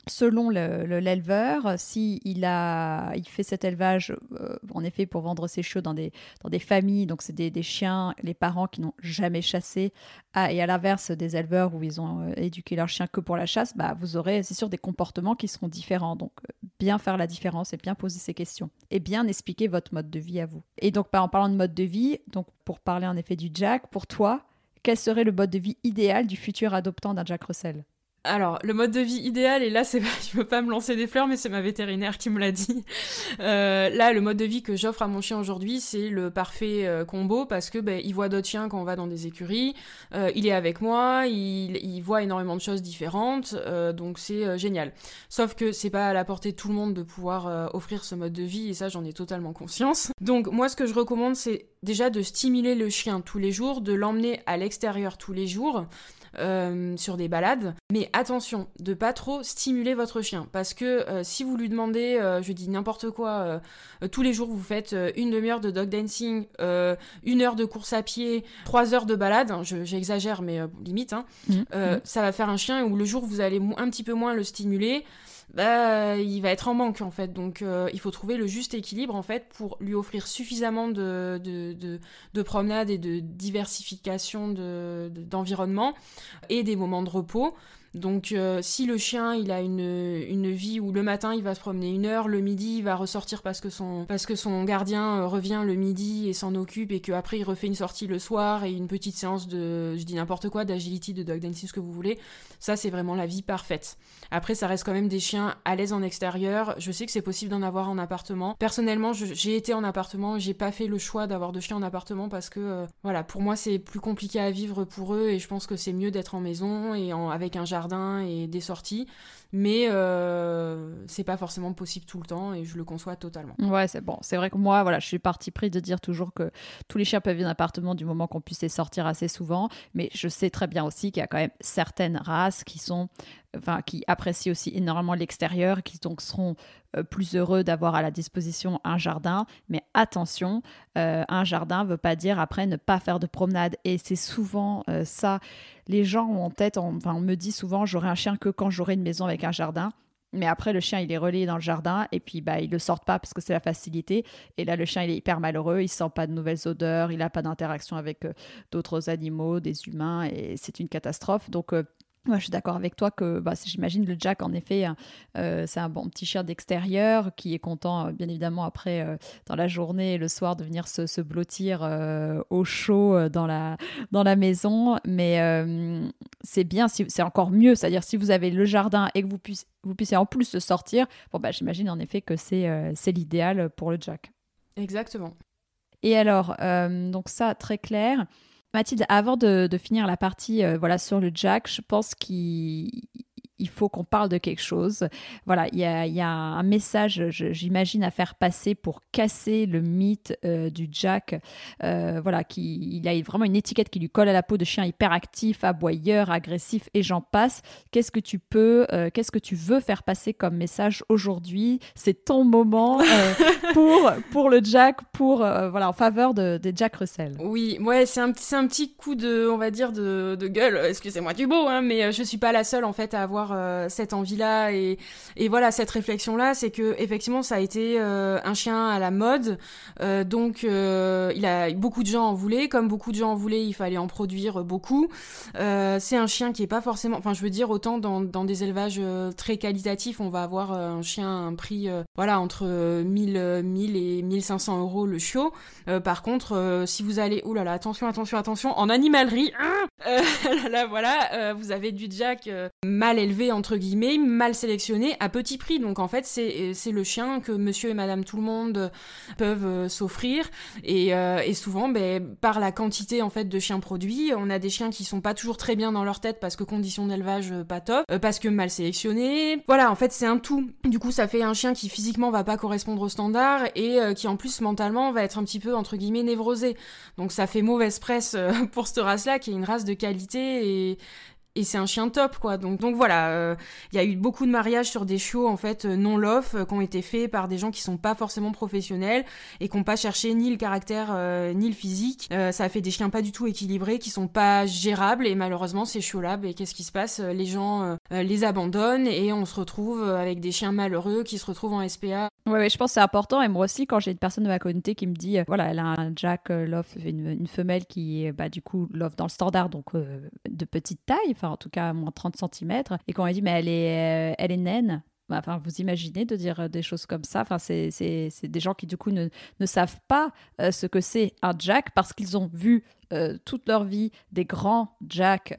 Selon le- le- l'éleveur, si il a, il fait cet élevage euh, en effet pour vendre ses chiots dans des, dans des familles, donc c'est des, chiens, les parents qui n'ont jamais chassé, ah, et à l'inverse des éleveurs où ils ont euh, éduqué leurs chiens que pour la chasse, bah, vous aurez, c'est sûr, des comportements qui seront différents. Donc, euh, bien faire la différence et bien poser ces questions et bien expliquer votre mode de vie à vous. Et donc, en parlant de mode de vie, donc pour parler en effet du Jack, pour toi, quel serait le mode de vie idéal du futur adoptant d'un Jack Russell? Alors, le mode de vie idéal, et là, c'est, je veux pas me lancer des fleurs, mais c'est ma vétérinaire qui me l'a dit. Euh, là, le mode de vie que j'offre à mon chien aujourd'hui, c'est le parfait euh, combo parce que ben, il voit d'autres chiens quand on va dans des écuries, euh, il est avec moi, il, il voit énormément de choses différentes, donc c'est génial. Sauf que c'est pas à la portée de tout le monde de pouvoir offrir ce mode de vie, et ça, j'en ai totalement conscience. Donc, moi, ce que je recommande, c'est déjà de stimuler le chien tous les jours, de l'emmener à l'extérieur tous les jours euh, sur des balades. Mais attention, de pas trop stimuler votre chien. Parce que euh, si vous lui demandez, euh, je dis n'importe quoi, tous les jours vous faites une demi-heure de dog dancing, une heure de course à pied, trois heures de balade, hein, je- j'exagère mais limite, hein, euh, ça va faire un chien où le jour où vous allez un petit peu moins le stimuler, bah, il va être en manque en fait. Donc il faut trouver le juste équilibre en fait pour lui offrir suffisamment de, de, de, promenade et de diversification d'environnement et des moments de repos donc euh, si le chien il a une, vie où le matin il va se promener une heure, le midi il va ressortir parce que son, parce que son gardien euh, revient le midi et s'en occupe et qu'après il refait une sortie le soir et une petite séance de, je dis n'importe quoi, d'agility, de dog dancing, ce que vous voulez, ça c'est vraiment la vie parfaite. Après ça reste quand même des chiens à l'aise en extérieur, je sais que c'est possible d'en avoir en appartement. Personnellement j'ai été en appartement, j'ai pas fait le choix d'avoir de chiens en appartement parce que euh, voilà, pour moi c'est plus compliqué à vivre pour eux et je pense que c'est mieux d'être en maison et avec un jardin et des sorties, mais euh, c'est pas forcément possible tout le temps et je le conçois totalement. Ouais, c'est bon. C'est vrai que moi, voilà, je suis parti pris de dire toujours que tous les chiens peuvent vivre en appartement du moment qu'on puisse les sortir assez souvent, mais je sais très bien aussi qu'il y a quand même certaines races qui sont enfin, qui apprécient aussi énormément l'extérieur, qui donc seront euh, plus heureux d'avoir à la disposition un jardin. Mais attention, euh, un jardin ne veut pas dire après ne pas faire de promenade. Et c'est souvent euh, ça. Les gens ont en tête, enfin, on me dit souvent, j'aurai un chien que quand j'aurai une maison avec un jardin. Mais après, le chien, il est relayé dans le jardin et puis bah, il ne le sort pas parce que c'est la facilité. Et là, le chien, il est hyper malheureux, il sent pas de nouvelles odeurs, il n'a pas d'interaction avec d'autres animaux, des humains et c'est une catastrophe. Donc, moi, je suis d'accord avec toi que bah, j'imagine le Jack, en effet, euh, c'est un bon petit chien d'extérieur qui est content, euh, bien évidemment, après, euh, dans la journée et le soir, de venir se, se blottir au chaud dans la, dans la maison. Mais c'est bien, c'est encore mieux. C'est-à-dire, si vous avez le jardin et que vous puissiez, vous puissiez en plus sortir, bon, bah, j'imagine en effet que c'est c'est l'idéal pour le Jack. Exactement. Et alors, donc ça, très clair. Mathilde, avant de, finir la partie euh, voilà, sur le Jack, je pense qu'il il faut qu'on parle de quelque chose. Voilà, il y a, un message, j'imagine, à faire passer pour casser le mythe euh, du Jack. Euh, voilà, qui, il a vraiment une étiquette qui lui colle à la peau de chien hyperactif, aboyeur, agressif et j'en passe. Qu'est-ce que tu peux, euh, qu'est-ce que tu veux faire passer comme message aujourd'hui? C'est ton moment pour, pour le Jack, pour, voilà, en faveur de, Jack Russell. Oui, ouais, c'est un, un petit coup de, on va dire, de, de gueule. Excusez-moi du beau, hein, mais je suis pas la seule en fait à avoir euh, cette envie-là et, voilà cette réflexion-là, c'est que effectivement ça a été euh, un chien à la mode, euh, donc il a beaucoup de gens en voulaient, comme beaucoup de gens en voulaient, il fallait en produire beaucoup. c'est un chien qui est pas forcément, enfin je veux dire autant dans, des élevages très qualitatifs, on va avoir un chien à un prix voilà entre 1000 1000 et 1500 euros le chiot. par contre, si vous allez, oulala, là là, attention, attention, attention, en animalerie, là, là, voilà, vous avez du Jack mal élevé entre guillemets, mal sélectionné à petit prix. Donc en fait, c'est le chien que monsieur et madame tout le monde peuvent euh, s'offrir. Et, euh, et, souvent, ben, par la quantité en fait de chiens produits, on a des chiens qui sont pas toujours très bien dans leur tête parce que conditions d'élevage euh, pas top, parce que mal sélectionnés. Voilà, en fait, c'est un tout. Du coup, ça fait un chien qui physiquement va pas correspondre au standard et qui en plus mentalement va être un petit peu entre guillemets névrosé. Donc ça fait mauvaise presse pour cette race-là qui est une race de qualité et et c'est un chien top quoi. Donc donc voilà euh, il y a eu beaucoup de mariages sur des chiots en fait euh, non lof euh, qui ont été faits par des gens qui sont pas forcément professionnels et qui ont pas cherché ni le caractère ni le physique. Ça a fait des chiens pas du tout équilibrés qui sont pas gérables. Et malheureusement c'est chiots là et qu'est-ce qui se passe? Les gens les abandonnent et on se retrouve avec des chiens malheureux qui se retrouvent en SPA ouais, ouais je pense que c'est important et moi aussi quand j'ai une personne de ma communauté qui me dit voilà elle a un Jack Lof une, une femelle qui bah du coup Lof dans le standard donc de petite taille enfin en tout cas moins 30 cm, et qu'on m'a dit mais elle est, euh, elle est naine. Bah, enfin, vous imaginez de dire euh, des choses comme ça. Enfin, c'est des gens qui du coup ne, ne savent pas euh, ce que c'est un jack parce qu'ils ont vu toute leur vie des grands jacks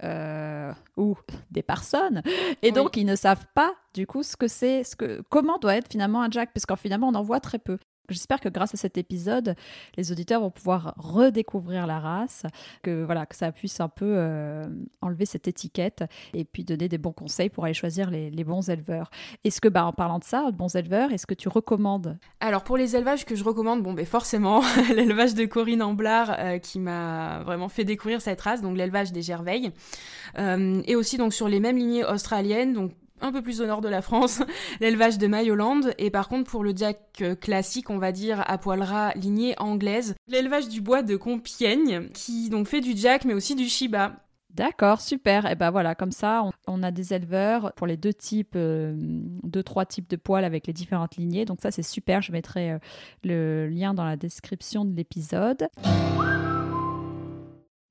ou des personnes et donc ils ne savent pas du coup ce que c'est, ce que comment doit être finalement un jack parce qu'en finalement on en voit très peu. J'espère que grâce à cet épisode, les auditeurs vont pouvoir redécouvrir la race, que voilà, que ça puisse un peu euh, enlever cette étiquette et puis donner des bons conseils pour aller choisir les, bons éleveurs. Est-ce que, bah, en parlant de ça, bons éleveurs, est-ce que tu recommandes? Alors pour les élevages que je recommande, bon, ben forcément l'élevage de Corinne Amblard euh, qui m'a vraiment fait découvrir cette race, donc l'élevage des Gerveilles, euh, et aussi donc sur les mêmes lignées australiennes, donc un peu plus au nord de la France, l'élevage de Mayoland. Et par contre, pour le jack euh, classique, on va dire à poil ras, lignée anglaise, l'élevage du bois de Compiègne, qui donc fait du jack mais aussi du Shiba. D'accord, super. Et ben voilà, comme ça, on, a des éleveurs pour les deux types, euh, deux trois types de poils avec les différentes lignées. Donc ça, c'est super. Je mettrai euh, le lien dans la description de l'épisode.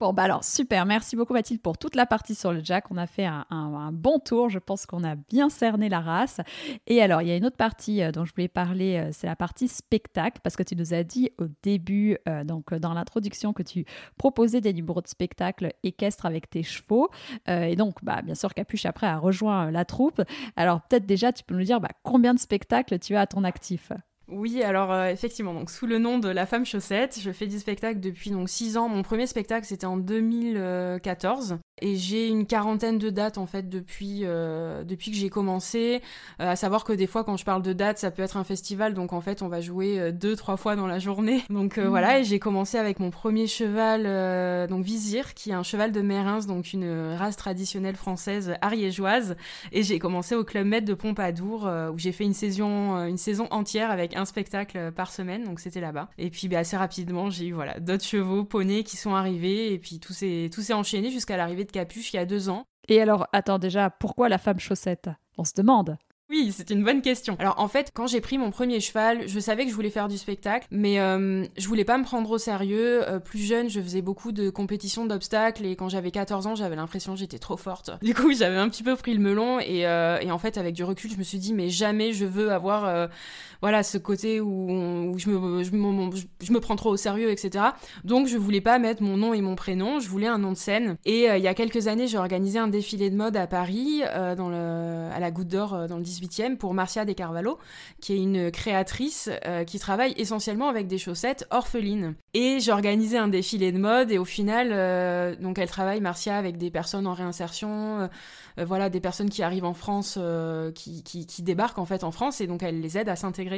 Bon, bah alors, super. Merci beaucoup, Mathilde, pour toute la partie sur le Jack. On a fait un, bon tour. Je pense qu'on a bien cerné la race. Et alors, il y a une autre partie euh, dont je voulais parler, euh, c'est la partie spectacle, parce que tu nous as dit au début, euh, donc dans l'introduction, que tu proposais des numéros de spectacle équestres avec tes chevaux. et donc, bah, bien sûr, Capuche, après, a rejoint la troupe. Alors, peut-être déjà, tu peux nous dire bah, combien de spectacles tu as à ton actif? Oui, alors euh, effectivement, donc sous le nom de La Femme Chaussette, je fais du spectacle depuis donc 6 ans. Mon premier spectacle c'était en 2014 et j'ai une quarantaine de dates en fait depuis euh, depuis que j'ai commencé. Euh, à savoir que des fois quand je parle de dates, ça peut être un festival, donc en fait on va jouer deux trois fois dans la journée. Donc mmh. voilà, et j'ai commencé avec mon premier cheval, donc Vizir, qui est un cheval de Mérins, donc une race traditionnelle française ariégeoise. Et j'ai commencé au Club Med de Pompadour où j'ai fait une saison une saison entière avec un spectacle par semaine, donc c'était là-bas. Et puis bah, assez rapidement, j'ai eu voilà, d'autres chevaux, poneys qui sont arrivés, et puis tout s'est, tout s'est enchaîné jusqu'à l'arrivée de Capuche il y a deux ans. Et alors, attends déjà, pourquoi la femme chaussette? On se demande. Oui, c'est une bonne question. Alors en fait, quand j'ai pris mon premier cheval, je savais que je voulais faire du spectacle, mais euh, je voulais pas me prendre au sérieux. Euh, plus jeune, je faisais beaucoup de compétitions d'obstacles et quand j'avais 14 ans, j'avais l'impression que j'étais trop forte. Du coup, j'avais un petit peu pris le melon et, euh, et, en fait, avec du recul, je me suis dit mais jamais je veux avoir voilà ce côté où, je, me, prends trop au sérieux, etc. Donc je voulais pas mettre mon nom et mon prénom, je voulais un nom de scène. Et il y a quelques années, j'ai organisé un défilé de mode à Paris, le, à la Goutte d'Or, dans le 18 pour Marcia De Carvalho, qui est une créatrice euh, qui travaille essentiellement avec des chaussettes orphelines. Et j'ai organisé un défilé de mode et au final, euh, donc elle travaille, Marcia, avec des personnes en réinsertion, euh, voilà, des personnes qui arrivent en France, qui, qui, débarquent en fait en France et donc elle les aide à s'intégrer.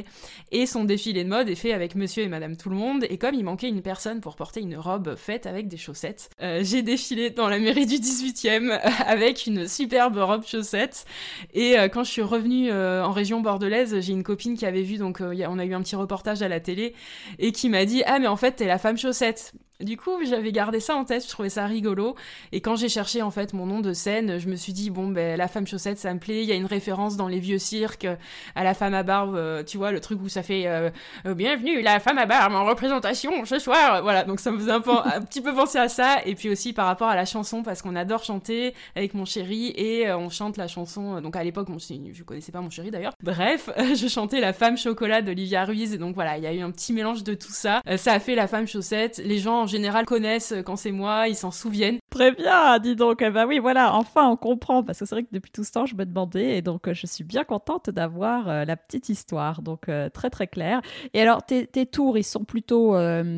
Et son défilé de mode est fait avec monsieur et madame tout le monde. Et comme il manquait une personne pour porter une robe faite avec des chaussettes, j'ai défilé dans la mairie du 18e avec une superbe robe chaussette. Et quand je suis revenue euh, en région bordelaise, j'ai une copine qui avait vu, donc euh, on a eu un petit reportage à la télé, et qui m'a dit Ah, mais en fait, t'es la femme chaussette. Du coup, j'avais gardé ça en tête, je trouvais ça rigolo. Et quand j'ai cherché en fait mon nom de scène, je me suis dit bon ben la femme chaussette ça me plaît. Il y a une référence dans les vieux cirques à la femme à barbe, euh, tu vois le truc où ça fait euh, euh, bienvenue la femme à barbe en représentation ce soir. Voilà donc ça me faisait un, petit peu penser à ça. Et puis aussi par rapport à la chanson parce qu'on adore chanter avec mon chéri et on chante la chanson. Donc à l'époque je connaissais pas mon chéri d'ailleurs. Bref, je chantais la femme chocolat d'Olivia Ruiz et donc voilà il y a eu un petit mélange de tout ça. ça a fait la femme chaussette. Les gens en général connaissent quand c'est moi, ils s'en souviennent. Très bien, dis donc. Eh ben oui, voilà, enfin on comprend parce que c'est vrai que depuis tout ce temps je me demandais et donc euh, je suis bien contente d'avoir euh, la petite histoire, donc euh, très très clair. Et alors tes, tours, ils sont plutôt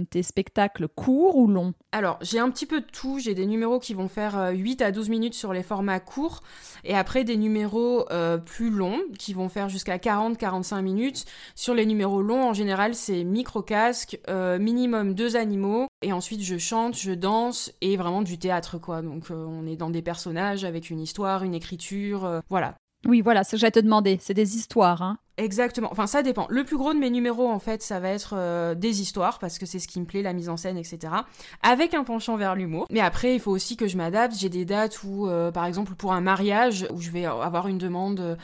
tes spectacles courts ou longs? Alors j'ai un petit peu de tout. J'ai des numéros qui vont faire 8 à 12 minutes sur les formats courts et après des numéros plus longs qui vont faire jusqu'à 40-45 minutes. Sur les numéros longs, en général, c'est micro casque, minimum deux animaux et ensuite je chante, je danse et vraiment du théâtre quoi. Donc euh, on est dans des personnages avec une histoire, une écriture, euh, voilà. Oui, voilà, ce que j'allais te demander, c'est des histoires, hein. Exactement. Enfin, ça dépend. Le plus gros de mes numéros, en fait, ça va être euh, des histoires, parce que c'est ce qui me plaît, la mise en scène, etc. Avec un penchant vers l'humour. Mais après, il faut aussi que je m'adapte. J'ai des dates où, par exemple, pour un mariage, où je vais avoir une demande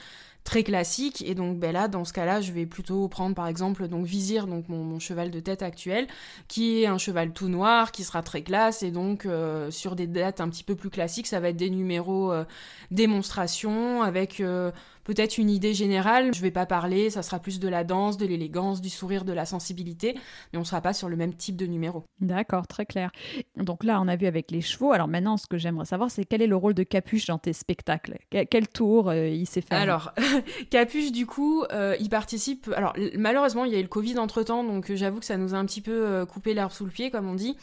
très classique. Et donc ben là, dans ce cas-là, je vais plutôt prendre par exemple donc Vizir, donc mon, cheval de tête actuel, qui est un cheval tout noir, qui sera très classe. Et donc euh, sur des dates un petit peu plus classiques, ça va être des numéros euh, démonstration avec euh, peut-être une idée générale. Je vais pas parler, ça sera plus de la danse, de l'élégance, du sourire, de la sensibilité, mais on sera pas sur le même type de numéro. D'accord, très clair. Donc là, on a vu avec les chevaux. Alors maintenant, ce que j'aimerais savoir, c'est quel est le rôle de Capuche dans tes spectacles? Quel tour euh, il s'est fait Alors, Capuche, du coup, euh, il participe. Alors, malheureusement, il y a eu le Covid entre temps, donc j'avoue que ça nous a un petit peu euh, coupé l'herbe sous le pied, comme on dit.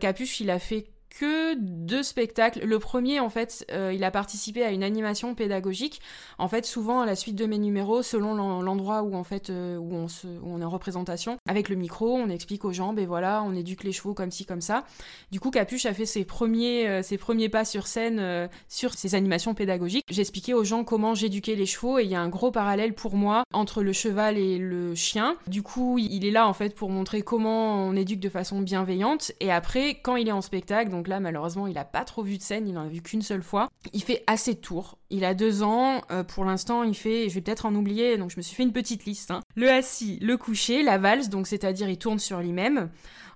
Capuche, il a fait que deux spectacles. Le premier, en fait, euh, il a participé à une animation pédagogique. En fait, souvent à la suite de mes numéros, selon l'endroit où en fait euh, on est en représentation, avec le micro, on explique aux gens, ben voilà, on éduque les chevaux comme ci comme ça. Du coup, Capuche a fait ses premiers euh, ses premiers pas sur scène sur ces animations pédagogiques. J'expliquais aux gens comment j'éduquais les chevaux et il y a un gros parallèle pour moi entre le cheval et le chien. Du coup, il est là en fait pour montrer comment on éduque de façon bienveillante. Et après, quand il est en spectacle, donc donc là malheureusement il a pas trop vu de scène, il en a vu qu'une seule fois. Il fait assez de tours. Il a deux ans, euh, pour l'instant il fait, je vais peut-être en oublier, donc je me suis fait une petite liste. Hein. Le assis, le coucher, la valse, donc c'est-à-dire il tourne sur lui-même.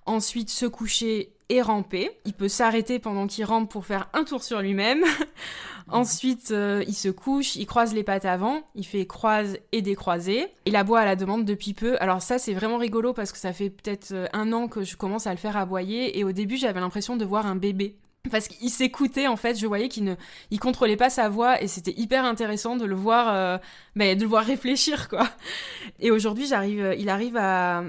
Ensuite se coucher et ramper. Il peut s'arrêter pendant qu'il rampe pour faire un tour sur lui-même. Ensuite, euh, il se couche, il croise les pattes avant, il fait croise et décroiser. Il aboie à la demande depuis peu. Alors ça, c'est vraiment rigolo parce que ça fait peut-être euh, un an que je commence à le faire aboyer et au début, j'avais l'impression de voir un bébé. Parce qu'il s'écoutait en fait, je voyais qu'il ne, il contrôlait pas sa voix et c'était hyper intéressant de le voir, euh, bah, de le voir réfléchir quoi. Et aujourd'hui, j'arrive, il arrive à,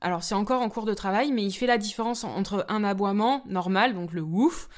alors c'est encore en cours de travail, mais il fait la différence entre un aboiement normal, donc le ouf,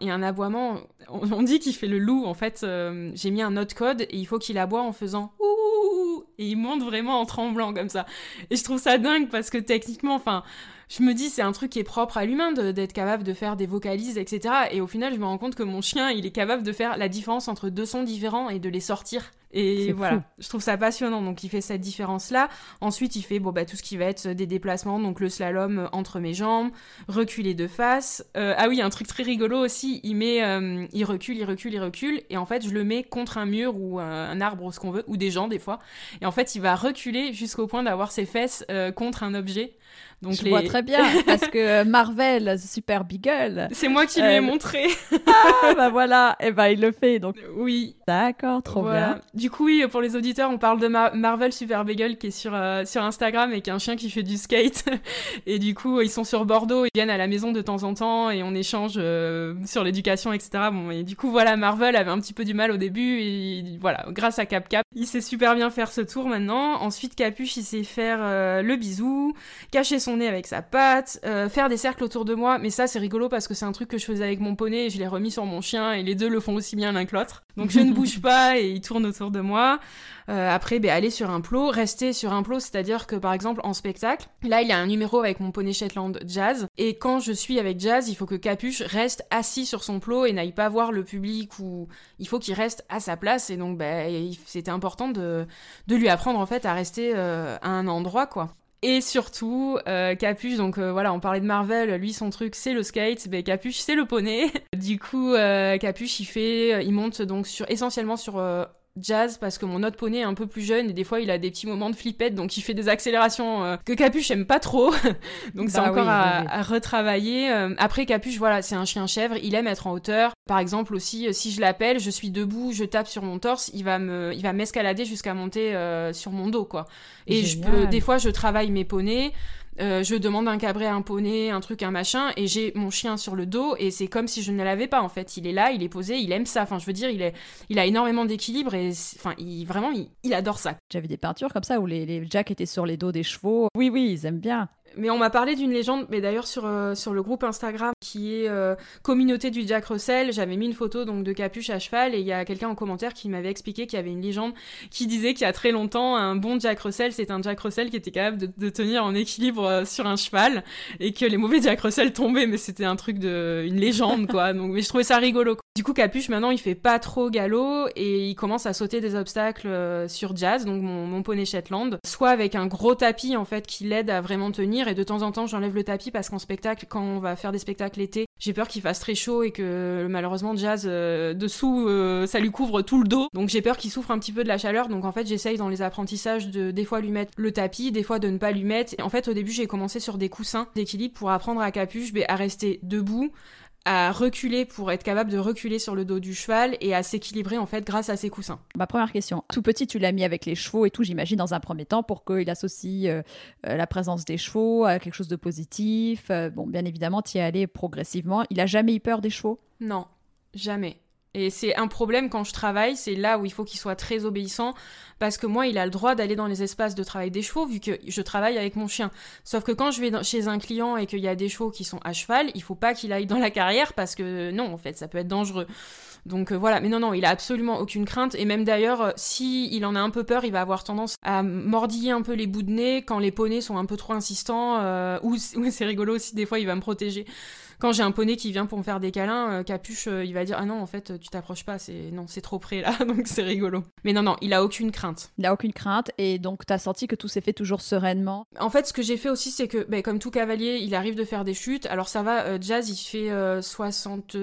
et un aboiement, on, dit qu'il fait le loup, en fait euh, j'ai mis un autre code et il faut qu'il aboie en faisant ouh, et il monte vraiment en tremblant comme ça. Et je trouve ça dingue parce que techniquement, enfin, je me dis c'est un truc qui est propre à l'humain d'être capable de faire des vocalises, etc. Et au final, je me rends compte que mon chien, il est capable de faire la différence entre deux sons différents et de les sortir. Et voilà, je trouve ça passionnant. Donc il fait cette différence-là. Ensuite, il fait bon bah tout ce qui va être des déplacements, donc le slalom entre mes jambes, reculer de face. Euh, ah oui, un truc très rigolo aussi. Il met, euh, il recule, il recule, il recule, et en fait je le mets contre un mur ou un, arbre, ce qu'on veut, ou des gens des fois. Et en fait, il va reculer jusqu'au point d'avoir ses fesses euh, contre un objet. Donc je vois très bien, parce que Marvel, Super Beagle. C'est moi qui lui ai montré. ah, bah voilà, et eh bah il le fait, donc. Oui. D'accord, trop bien. Du coup, oui, pour les auditeurs, on parle de Marvel Super Beagle qui est sur, euh, Instagram et qui est un chien qui fait du skate. et du coup, ils sont sur Bordeaux, ils viennent à la maison de temps en temps et on échange euh, sur l'éducation, etc. Bon, et du coup, voilà, Marvel avait un petit peu du mal au début et voilà, grâce à Cap Cap, il sait super bien faire ce tour maintenant. Ensuite, Capuche, il sait faire euh, le bisou, cacher son nez avec sa patte, faire des cercles autour de moi. Mais ça, c'est rigolo parce que c'est un truc que je faisais avec mon poney et je l'ai remis sur mon chien et les deux le font aussi bien l'un que l'autre. Donc je ne bouge pas et il tourne autour de moi. Euh, après, ben, aller sur un plot, rester sur un plot, c'est-à-dire que par exemple en spectacle, là il y a un numéro avec mon poney Shetland Jazz, et quand je suis avec Jazz, il faut que Capuche reste assis sur son plot et n'aille pas voir le public ou il faut qu'il reste à sa place. Et donc, ben, c'était important de, de lui apprendre en fait à rester euh, à un endroit quoi. Et surtout, euh, Capuche, donc euh, voilà, on parlait de Marvel, lui son truc c'est le skate, mais Capuche c'est le poney. du coup, euh, Capuche il fait, il monte donc sur, essentiellement sur jazz parce que mon autre poney est un peu plus jeune et des fois il a des petits moments de flippette donc il fait des accélérations euh, que Capuche aime pas trop. Donc c'est bah encore à, retravailler. Euh, après Capuche voilà c'est un chien chèvre. Il aime être en hauteur. Par exemple aussi euh, si je l'appelle je suis debout je tape sur mon torse il va me il va m'escalader jusqu'à monter sur mon dos quoi. Et je peux des fois je travaille mes poneys euh, je demande un cabret, un poney, un truc, un machin, et j'ai mon chien sur le dos, et c'est comme si je ne l'avais pas en fait. Il est là, il est posé, il aime ça. Enfin, je veux dire, il, est, il a énormément d'équilibre, et enfin, il, vraiment, il, adore ça. J'avais des peintures comme ça où les, les jacks étaient sur les dos des chevaux. Oui, oui, ils aiment bien. Mais on m'a parlé d'une légende, mais d'ailleurs sur, euh, sur le groupe Instagram qui est euh, Communauté du Jack Russell, j'avais mis une photo donc de capuche à cheval et il y a quelqu'un en commentaire qui m'avait expliqué qu'il y avait une légende qui disait qu'il y a très longtemps, un bon Jack Russell, c'est un Jack Russell qui était capable de, tenir en équilibre euh, sur un cheval et que les mauvais Jack Russell tombaient, mais c'était un truc de. une légende quoi. Donc, mais je trouvais ça rigolo. Du coup, Capuche maintenant il fait pas trop galop et il commence à sauter des obstacles sur Jazz, donc mon, mon poney Shetland, soit avec un gros tapis en fait qui l'aide à vraiment tenir et de temps en temps j'enlève le tapis parce qu'en spectacle, quand on va faire des spectacles l'été, j'ai peur qu'il fasse très chaud et que malheureusement Jazz euh, dessous euh, ça lui couvre tout le dos. Donc j'ai peur qu'il souffre un petit peu de la chaleur. Donc en fait j'essaye dans les apprentissages de des fois lui mettre le tapis, des fois de ne pas lui mettre. Et en fait au début j'ai commencé sur des coussins d'équilibre pour apprendre à capuche mais à rester debout à reculer pour être capable de reculer sur le dos du cheval et à s'équilibrer en fait grâce à ses coussins. Ma première question, tout petit tu l'as mis avec les chevaux et tout j'imagine dans un premier temps pour qu'il associe euh, euh, la présence des chevaux à quelque chose de positif. Euh, bon bien évidemment tu y es allé progressivement. Il a jamais eu peur des chevaux? Non, jamais. Et c'est un problème quand je travaille, c'est là où il faut qu'il soit très obéissant, parce que moi, il a le droit d'aller dans les espaces de travail des chevaux, vu que je travaille avec mon chien. Sauf que quand je vais chez un client et qu'il y a des chevaux qui sont à cheval, il faut pas qu'il aille dans la carrière, parce que non, en fait, ça peut être dangereux. Donc euh, voilà, mais non, non, il a absolument aucune crainte. Et même d'ailleurs, euh, si il en a un peu peur, il va avoir tendance à mordiller un peu les bouts de nez quand les poneys sont un peu trop insistants. Euh, ou, ou c'est rigolo aussi, des fois, il va me protéger quand j'ai un poney qui vient pour me faire des câlins, euh, Capuche, euh, il va dire ah non en fait tu t'approches pas, c'est non c'est trop près là, donc c'est rigolo. Mais non non, il a aucune crainte. Il a aucune crainte et donc t'as senti que tout s'est fait toujours sereinement. En fait, ce que j'ai fait aussi, c'est que ben, comme tout cavalier, il arrive de faire des chutes. Alors ça va, euh, Jazz il fait 60,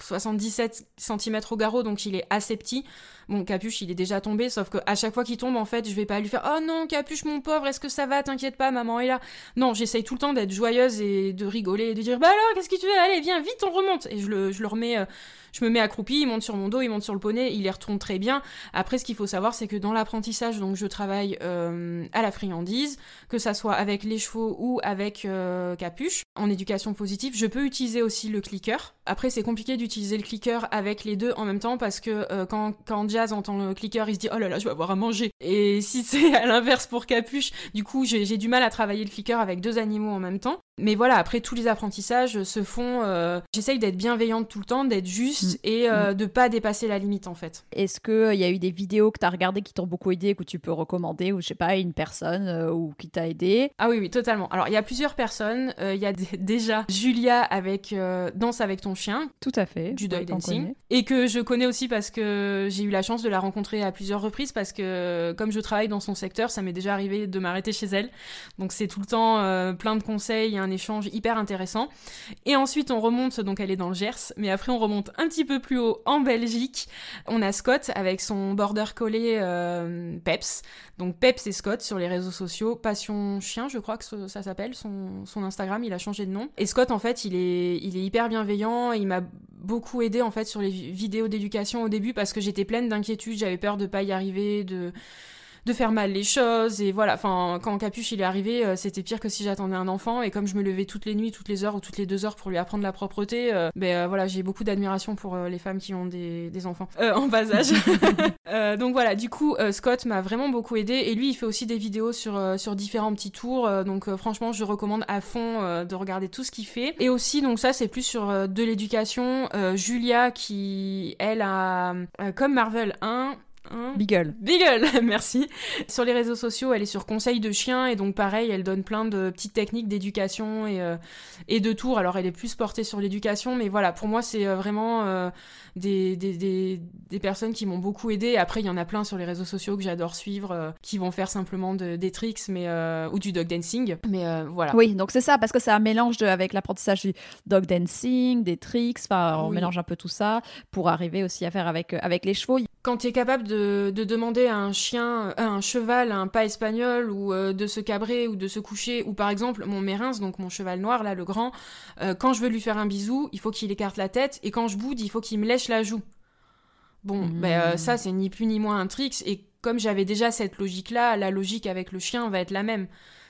77 cm au garrot, donc il est assez petit. Bon, Capuche, il est déjà tombé, sauf que à chaque fois qu'il tombe, en fait, je vais pas lui faire Oh non, Capuche, mon pauvre, est-ce que ça va? T'inquiète pas, maman est là. Non, j'essaye tout le temps d'être joyeuse et de rigoler et de dire Bah alors, qu'est-ce que tu veux? Allez, viens, vite, on remonte. Et je le, je le remets. Euh, je me mets accroupi, il monte sur mon dos, il monte sur le poney, il les retourne très bien. Après, ce qu'il faut savoir, c'est que dans l'apprentissage, donc je travaille euh, à la friandise, que ça soit avec les chevaux ou avec euh, capuche. En éducation positive, je peux utiliser aussi le clicker. Après, c'est compliqué d'utiliser le clicker avec les deux en même temps parce que euh, quand, quand Jazz entend le clicker, il se dit oh là là, je vais avoir à manger. Et si c'est à l'inverse pour capuche, du coup, j'ai du mal à travailler le clicker avec deux animaux en même temps. Mais voilà, après tous les apprentissages se font. J'essaye d'être bienveillante tout le temps, d'être juste Mm. et euh, mm. de pas dépasser la limite en fait. Est-ce qu'il euh, y a eu des vidéos que tu as regardées qui t'ont beaucoup aidé, que tu peux recommander, ou je sais pas, une personne euh, ou qui t'a aidé? Ah oui, oui, totalement. Alors il y a plusieurs personnes. Il y a déjà Julia avec Danse avec ton chien. Tout à fait. Du dog dancing. Et que je connais aussi parce que j'ai eu la chance de la rencontrer à plusieurs reprises parce que comme je travaille dans son secteur, ça m'est déjà arrivé de m'arrêter chez elle. Donc c'est tout le temps plein de conseils, un échange hyper intéressant. Et ensuite on remonte, donc elle est dans le Gers, mais après on remonte un petit peu plus haut en Belgique. On a Scott avec son border collé euh, Peps. Donc Peps et Scott sur les réseaux sociaux. Passion Chien, je crois que ça s'appelle. Son, Instagram, il a changé de nom. Et Scott, en fait, il est, il est hyper bienveillant. Il m'a beaucoup aidé en fait sur les vidéos d'éducation au début parce que j'étais pleine d'inquiétude. J'avais peur de pas y arriver, de de faire mal les choses et voilà. Enfin quand Capuche il est arrivé euh, c'était pire que si j'attendais un enfant et comme je me levais toutes les nuits toutes les heures ou toutes les deux heures pour lui apprendre la propreté euh, ben euh, voilà j'ai beaucoup d'admiration pour les femmes qui ont des, des enfants en bas âge. Donc voilà du coup Scott m'a vraiment beaucoup aidé et lui il fait aussi des vidéos sur sur différents petits tours donc franchement je recommande à fond de regarder tout ce qu'il fait. Et aussi donc ça c'est plus sur de l'éducation Julia qui elle a comme Marvel 1 Hein Beagle. Beagle, merci. Sur les réseaux sociaux, elle est sur conseil de chien et donc pareil, elle donne plein de petites techniques d'éducation et, euh, et de tours. Alors elle est plus portée sur l'éducation, mais voilà, pour moi c'est euh, vraiment euh, des, des, des, personnes qui m'ont beaucoup aidé. Après, il y en a plein sur les réseaux sociaux que j'adore suivre, qui vont faire simplement des tricks mais, ou du dog dancing. Mais voilà. Oui, donc c'est ça, parce que c'est un mélange avec l'apprentissage du dog dancing, des tricks, enfin on mélange un peu tout ça pour arriver aussi à faire avec, avec les chevaux quand tu es capable de, demander à un chien, à un cheval, à un pas espagnol, ou euh, de se cabrer ou de se coucher, ou par exemple mon Mérins, donc mon cheval noir, là, le grand, euh, quand je veux lui faire un bisou, il faut qu'il écarte la tête, et quand je boude, il faut qu'il me lèche la joue. Bon, mmh. ben, euh, ça, c'est ni plus ni moins un tricks, et comme j'avais déjà cette logique-là, la logique avec le chien va être la même.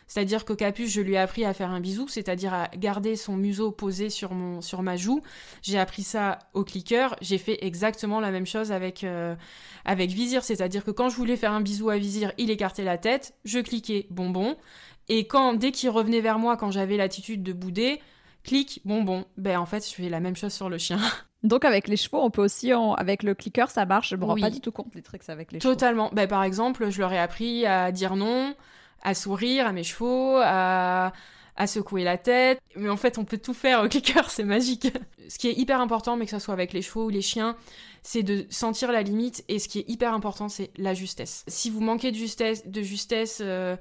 C'est-à-dire que Capuche, je lui ai appris à faire un bisou, c'est-à-dire à garder son museau posé sur, mon, sur ma joue. J'ai appris ça au clicker. J'ai fait exactement la même chose avec, euh, avec Vizir, c'est-à-dire que quand je voulais faire un bisou à Vizir, il écartait la tête, je cliquais bonbon. Et quand, dès qu'il revenait vers moi, quand j'avais l'attitude de bouder, clic, bonbon. Ben en fait, je fais la même chose sur le chien. Donc avec les chevaux, on peut aussi, avec le clicker, ça marche. Je me rends pas du tout compte des tricks avec les chevaux. Totalement. Ben, par exemple, je leur ai appris à dire non, à sourire à mes chevaux, à, à secouer la tête. Mais en fait, on peut tout faire au clicker, c'est magique. Ce qui est hyper important, mais que ce soit avec les chevaux ou les chiens, c'est de sentir la limite. Et ce qui est hyper important, c'est la justesse. Si vous manquez de justesse, de justesse euh,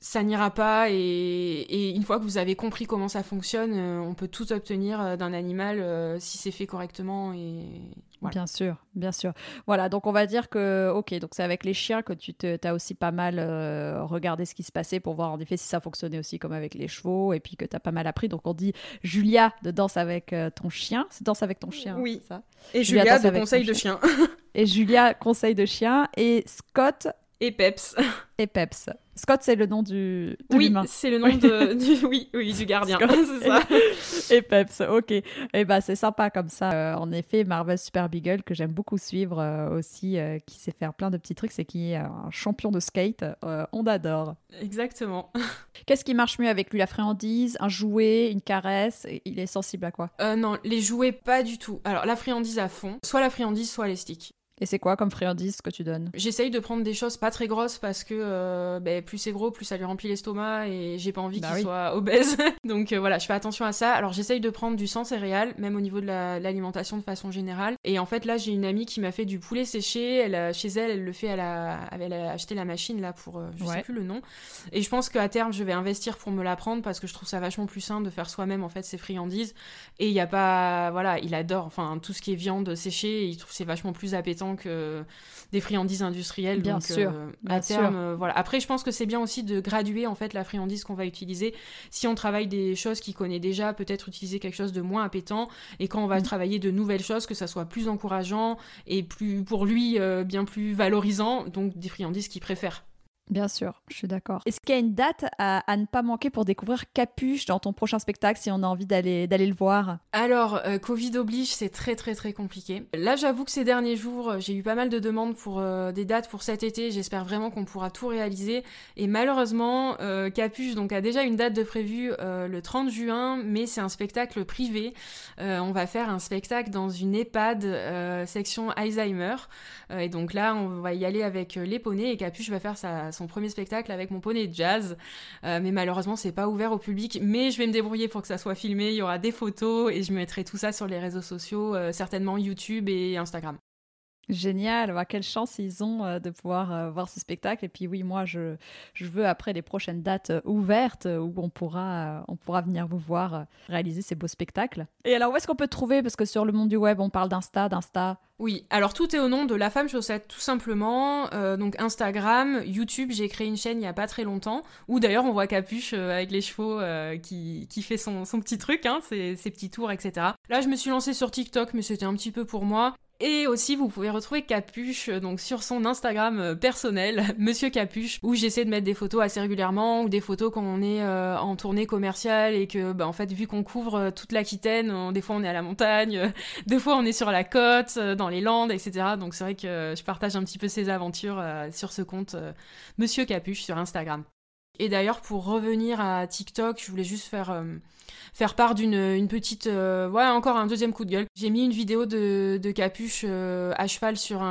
ça n'ira pas et, une fois que vous avez compris comment ça fonctionne, euh, on peut tout obtenir euh, d'un animal euh, si c'est fait correctement et Bien sûr, bien sûr. Voilà, donc on va dire que ok, donc c'est avec les chiens que tu as aussi pas mal regardé ce qui se passait pour voir en effet si ça fonctionnait aussi comme avec les chevaux et puis que tu as pas mal appris. Donc on dit Julia de danse avec ton chien, c'est danse avec ton chien, oui. ça? Et Julia, de conseil de chien. et Julia conseil de chien et Scott Et Peps. Et Peps. Scott, c'est le nom du. De oui, c'est le nom de, du, oui, oui, du gardien. c'est ça. Et Peps, ok. Et eh ben, c'est sympa comme ça. Euh, en effet, Marvel Super Beagle, que j'aime beaucoup suivre euh, aussi, euh, qui sait faire plein de petits trucs, c'est qui est un champion de skate. on adore. Exactement. Qu'est-ce qui marche mieux avec lui? La friandise, un jouet, une caresse? Il est sensible à quoi? Non, les jouets, pas du tout. Alors, la friandise à fond. Soit la friandise, soit les sticks. Et c'est quoi comme friandise que tu donnes? J'essaye de prendre des choses pas très grosses parce que euh, ben, plus c'est gros, plus ça lui remplit l'estomac et j'ai pas envie bah qu'il soit obèse. Donc euh, voilà, je fais attention à ça. Alors j'essaye de prendre du sang céréal, même au niveau de l'alimentation de façon générale. Et en fait là, j'ai une amie qui m'a fait du poulet séché. Elle, chez elle, elle le fait, elle a, elle a acheté la machine là pour, euh, je sais plus le nom. Et je pense qu'à terme, je vais investir pour me la prendre parce que je trouve ça vachement plus sain de faire soi-même en fait ses friandises. Et il y a pas, voilà, il adore, enfin tout ce qui est viande séchée, il trouve c'est vachement plus appétant que des friandises industrielles. Bien sûr. Euh, à terme, euh, voilà. Après, je pense que c'est bien aussi de graduer en fait la friandise qu'on va utiliser. Si on travaille des choses qu'il connaît déjà, peut-être utiliser quelque chose de moins appétant. Et quand on va mm. travailler de nouvelles choses, que ça soit plus encourageant et plus pour lui euh, bien plus valorisant. Donc des friandises qu'il préfère. Bien sûr, je suis d'accord. Est-ce qu'il y a une date à, ne pas manquer pour découvrir Capuche dans ton prochain spectacle si on a envie d'aller d'aller le voir? Alors, euh, Covid oblige, c'est très très très compliqué. Là, j'avoue que ces derniers jours, euh, j'ai eu pas mal de demandes pour euh, des dates pour cet été. J'espère vraiment qu'on pourra tout réaliser. Et malheureusement, Capuche donc a déjà une date de prévue le 30 juin, mais c'est un spectacle privé. on va faire un spectacle dans une EHPAD section Alzheimer. et donc là, on va y aller avec les poneys et Capuche va faire sa son premier spectacle avec mon poney de jazz. Euh, mais malheureusement, c'est pas ouvert au public. Mais je vais me débrouiller pour que ça soit filmé. Il y aura des photos et je mettrai tout ça sur les réseaux sociaux, euh, certainement YouTube et Instagram. Génial, bah, quelle chance ils ont euh, de pouvoir voir ce spectacle. Et puis oui, moi, je, je veux après les prochaines dates ouvertes où on pourra, on pourra venir vous voir réaliser ces beaux spectacles. Et alors, où est-ce qu'on peut te trouver? Parce que sur le monde du web, on parle d'Insta, d'Insta. Oui, alors tout est au nom de La Femme Chaussette, tout simplement. Euh, donc Instagram, YouTube, j'ai créé une chaîne il y a pas très longtemps, où d'ailleurs on voit Capuche euh, avec les chevaux euh, qui, qui, fait son, son petit truc, hein, ses, ses petits tours, etc. Là, je me suis lancée sur TikTok, mais c'était un petit peu pour moi. Et aussi, vous pouvez retrouver Capuche euh, donc sur son Instagram euh, personnel, Monsieur Capuche, où j'essaie de mettre des photos assez régulièrement ou des photos quand on est euh, en tournée commerciale et que, bah, en fait, vu qu'on couvre toute l'Aquitaine, des fois on est à la montagne, des fois on est sur la côte, dans les Landes, etc. Donc c'est vrai que je partage un petit peu ces aventures sur ce compte Monsieur Capuche sur Instagram. Et d'ailleurs, pour revenir à TikTok, je voulais juste faire, euh, faire part d'une une petite... Euh, ouais, encore un deuxième coup de gueule. J'ai mis une vidéo de, Capuche euh, à cheval sur,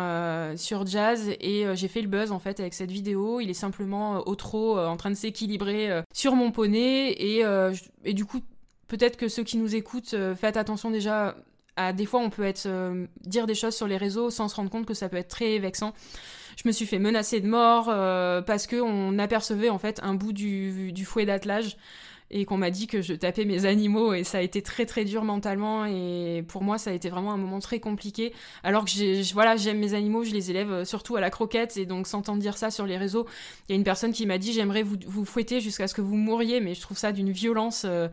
sur Jazz et j'ai fait le buzz en fait avec cette vidéo. Il est simplement au trot en train de s'équilibrer sur mon poney et, et du coup, peut-être que ceux qui nous écoutent, faites attention déjà des fois on peut être dire des choses sur les réseaux sans se rendre compte que ça peut être très vexant. Je me suis fait menacer de mort euh, parce que on apercevait en fait un bout du, du fouet d'attelage et qu'on m'a dit que je tapais mes animaux et ça a été très très dur mentalement et pour moi ça a été vraiment un moment très compliqué. Alors que j'ai voilà j'aime mes animaux je les élève euh, surtout à la croquette et donc s'entendre dire ça sur les réseaux. Il y a une personne qui m'a dit j'aimerais vous, vous fouetter jusqu'à ce que vous mouriez mais je trouve ça d'une violence euh,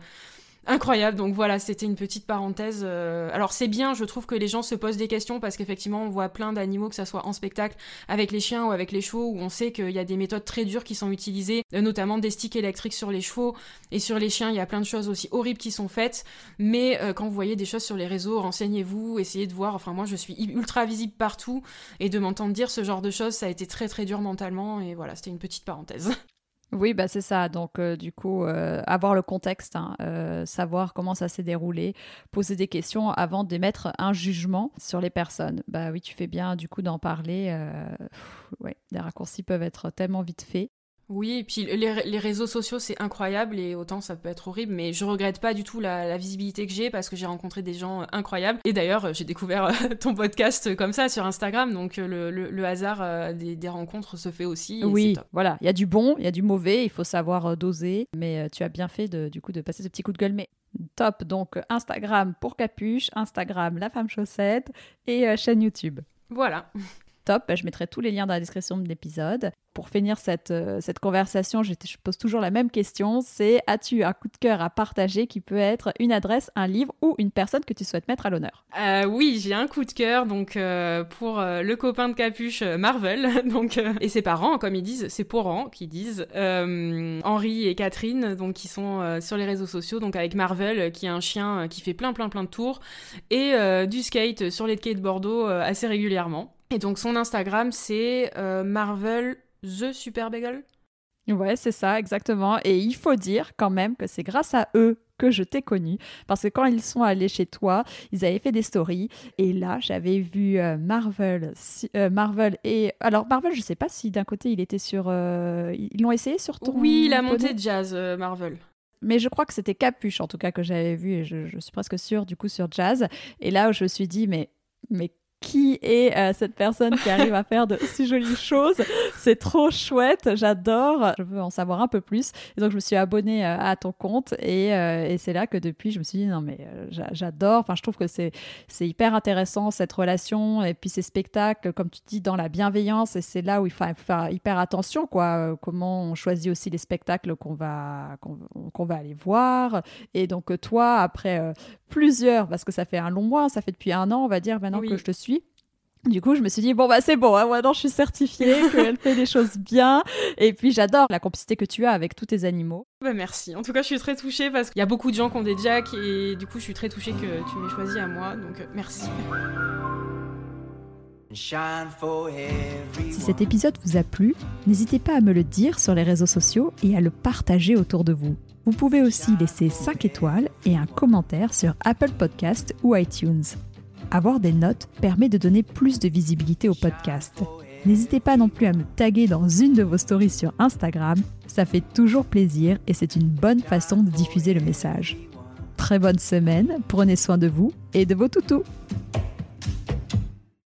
incroyable. Donc voilà, c'était une petite parenthèse. Euh, alors c'est bien, je trouve que les gens se posent des questions parce qu'effectivement, on voit plein d'animaux, que ça soit en spectacle avec les chiens ou avec les chevaux, où on sait qu'il y a des méthodes très dures qui sont utilisées, euh, notamment des sticks électriques sur les chevaux et sur les chiens. Il y a plein de choses aussi horribles qui sont faites. Mais euh, quand vous voyez des choses sur les réseaux, renseignez-vous, essayez de voir. Enfin moi, je suis ultra visible partout et de m'entendre dire ce genre de choses, ça a été très très dur mentalement. Et voilà, c'était une petite parenthèse. Oui, bah c'est ça. Donc, euh, du coup, euh, avoir le contexte, hein, euh, savoir comment ça s'est déroulé, poser des questions avant d'émettre un jugement sur les personnes. Bah oui, tu fais bien, du coup, d'en parler. ouais, les raccourcis peuvent être tellement vite faits. Oui, et puis les, réseaux sociaux, c'est incroyable et autant ça peut être horrible, mais je regrette pas du tout la, visibilité que j'ai parce que j'ai rencontré des gens euh, incroyables. Et d'ailleurs, euh, j'ai découvert euh, ton podcast comme ça sur Instagram, donc le, hasard des, rencontres se fait aussi. Oui, voilà, il y a du bon, il y a du mauvais, il faut savoir doser, mais tu as bien fait de, du coup de passer ce petit coup de gueule. Mais top, donc Instagram pour Capuche, Instagram La Femme Chaussette et chaîne YouTube. Voilà. Top, bah, je mettrai tous les liens dans la description de l'épisode. Pour finir cette, euh, cette conversation, je, pose toujours la même question, c'est as-tu un coup de cœur à partager qui peut être une adresse, un livre ou une personne que tu souhaites mettre à l'honneur? Euh, Oui, j'ai un coup de cœur donc euh, pour le copain de capuche Marvel. Donc et ses parents comme ils disent, ses parents qui disent Henri et Catherine donc qui sont sur les réseaux sociaux. Donc avec Marvel qui est un chien qui fait plein plein plein de tours. Et du skate sur les quais de Bordeaux assez régulièrement. Et donc son Instagram c'est Marvel The Super Bagel Ouais, c'est ça, exactement. Et il faut dire quand même que c'est grâce à eux que je t'ai connu. Parce que quand ils sont allés chez toi, ils avaient fait des stories. Et là, j'avais vu euh, Marvel, euh, Marvel et... Alors, Marvel, je sais pas si d'un côté, il était sur... Euh, ils l'ont essayé sur ton... Oui, il a monté Jazz, Marvel. Mais je crois que c'était Capuche, en tout cas, que j'avais vu. Et je, je, suis presque sûre, du coup, sur Jazz. Et là, je me suis dit, mais... mais qui est euh, cette personne qui arrive à faire de si jolies choses. C'est trop chouette, j'adore. Je veux en savoir un peu plus. Et donc, je me suis abonnée euh, à ton compte et, euh, et c'est là que depuis, je me suis dit, non, mais j'adore. Enfin, je trouve que c'est hyper intéressant cette relation et puis ces spectacles, comme tu dis, dans la bienveillance. Et c'est là où il faut faire hyper attention, quoi. Comment on choisit aussi les spectacles qu'on va, qu'on va aller voir. Et donc, toi, après plusieurs, parce que ça fait un long mois, ça fait depuis un an, on va dire, maintenant que je te suis. Du coup, je me suis dit, bon, bah c'est bon, hein, maintenant je suis certifiée, qu'elle fait des choses bien. Et puis j'adore la complicité que tu as avec tous tes animaux. Bah merci. En tout cas, je suis très touchée parce qu'il y a beaucoup de gens qui ont des jacks et du coup, je suis très touchée que tu m'aies choisi à moi. Donc euh, merci. Si cet épisode vous a plu, n'hésitez pas à me le dire sur les réseaux sociaux et à le partager autour de vous. Vous pouvez aussi laisser 5 étoiles et un commentaire sur Apple Podcast ou iTunes. Avoir des notes permet de donner plus de visibilité au podcast. N'hésitez pas non plus à me taguer dans une de vos stories sur Instagram, ça fait toujours plaisir et c'est une bonne façon de diffuser le message. Très bonne semaine, prenez soin de vous et de vos toutous.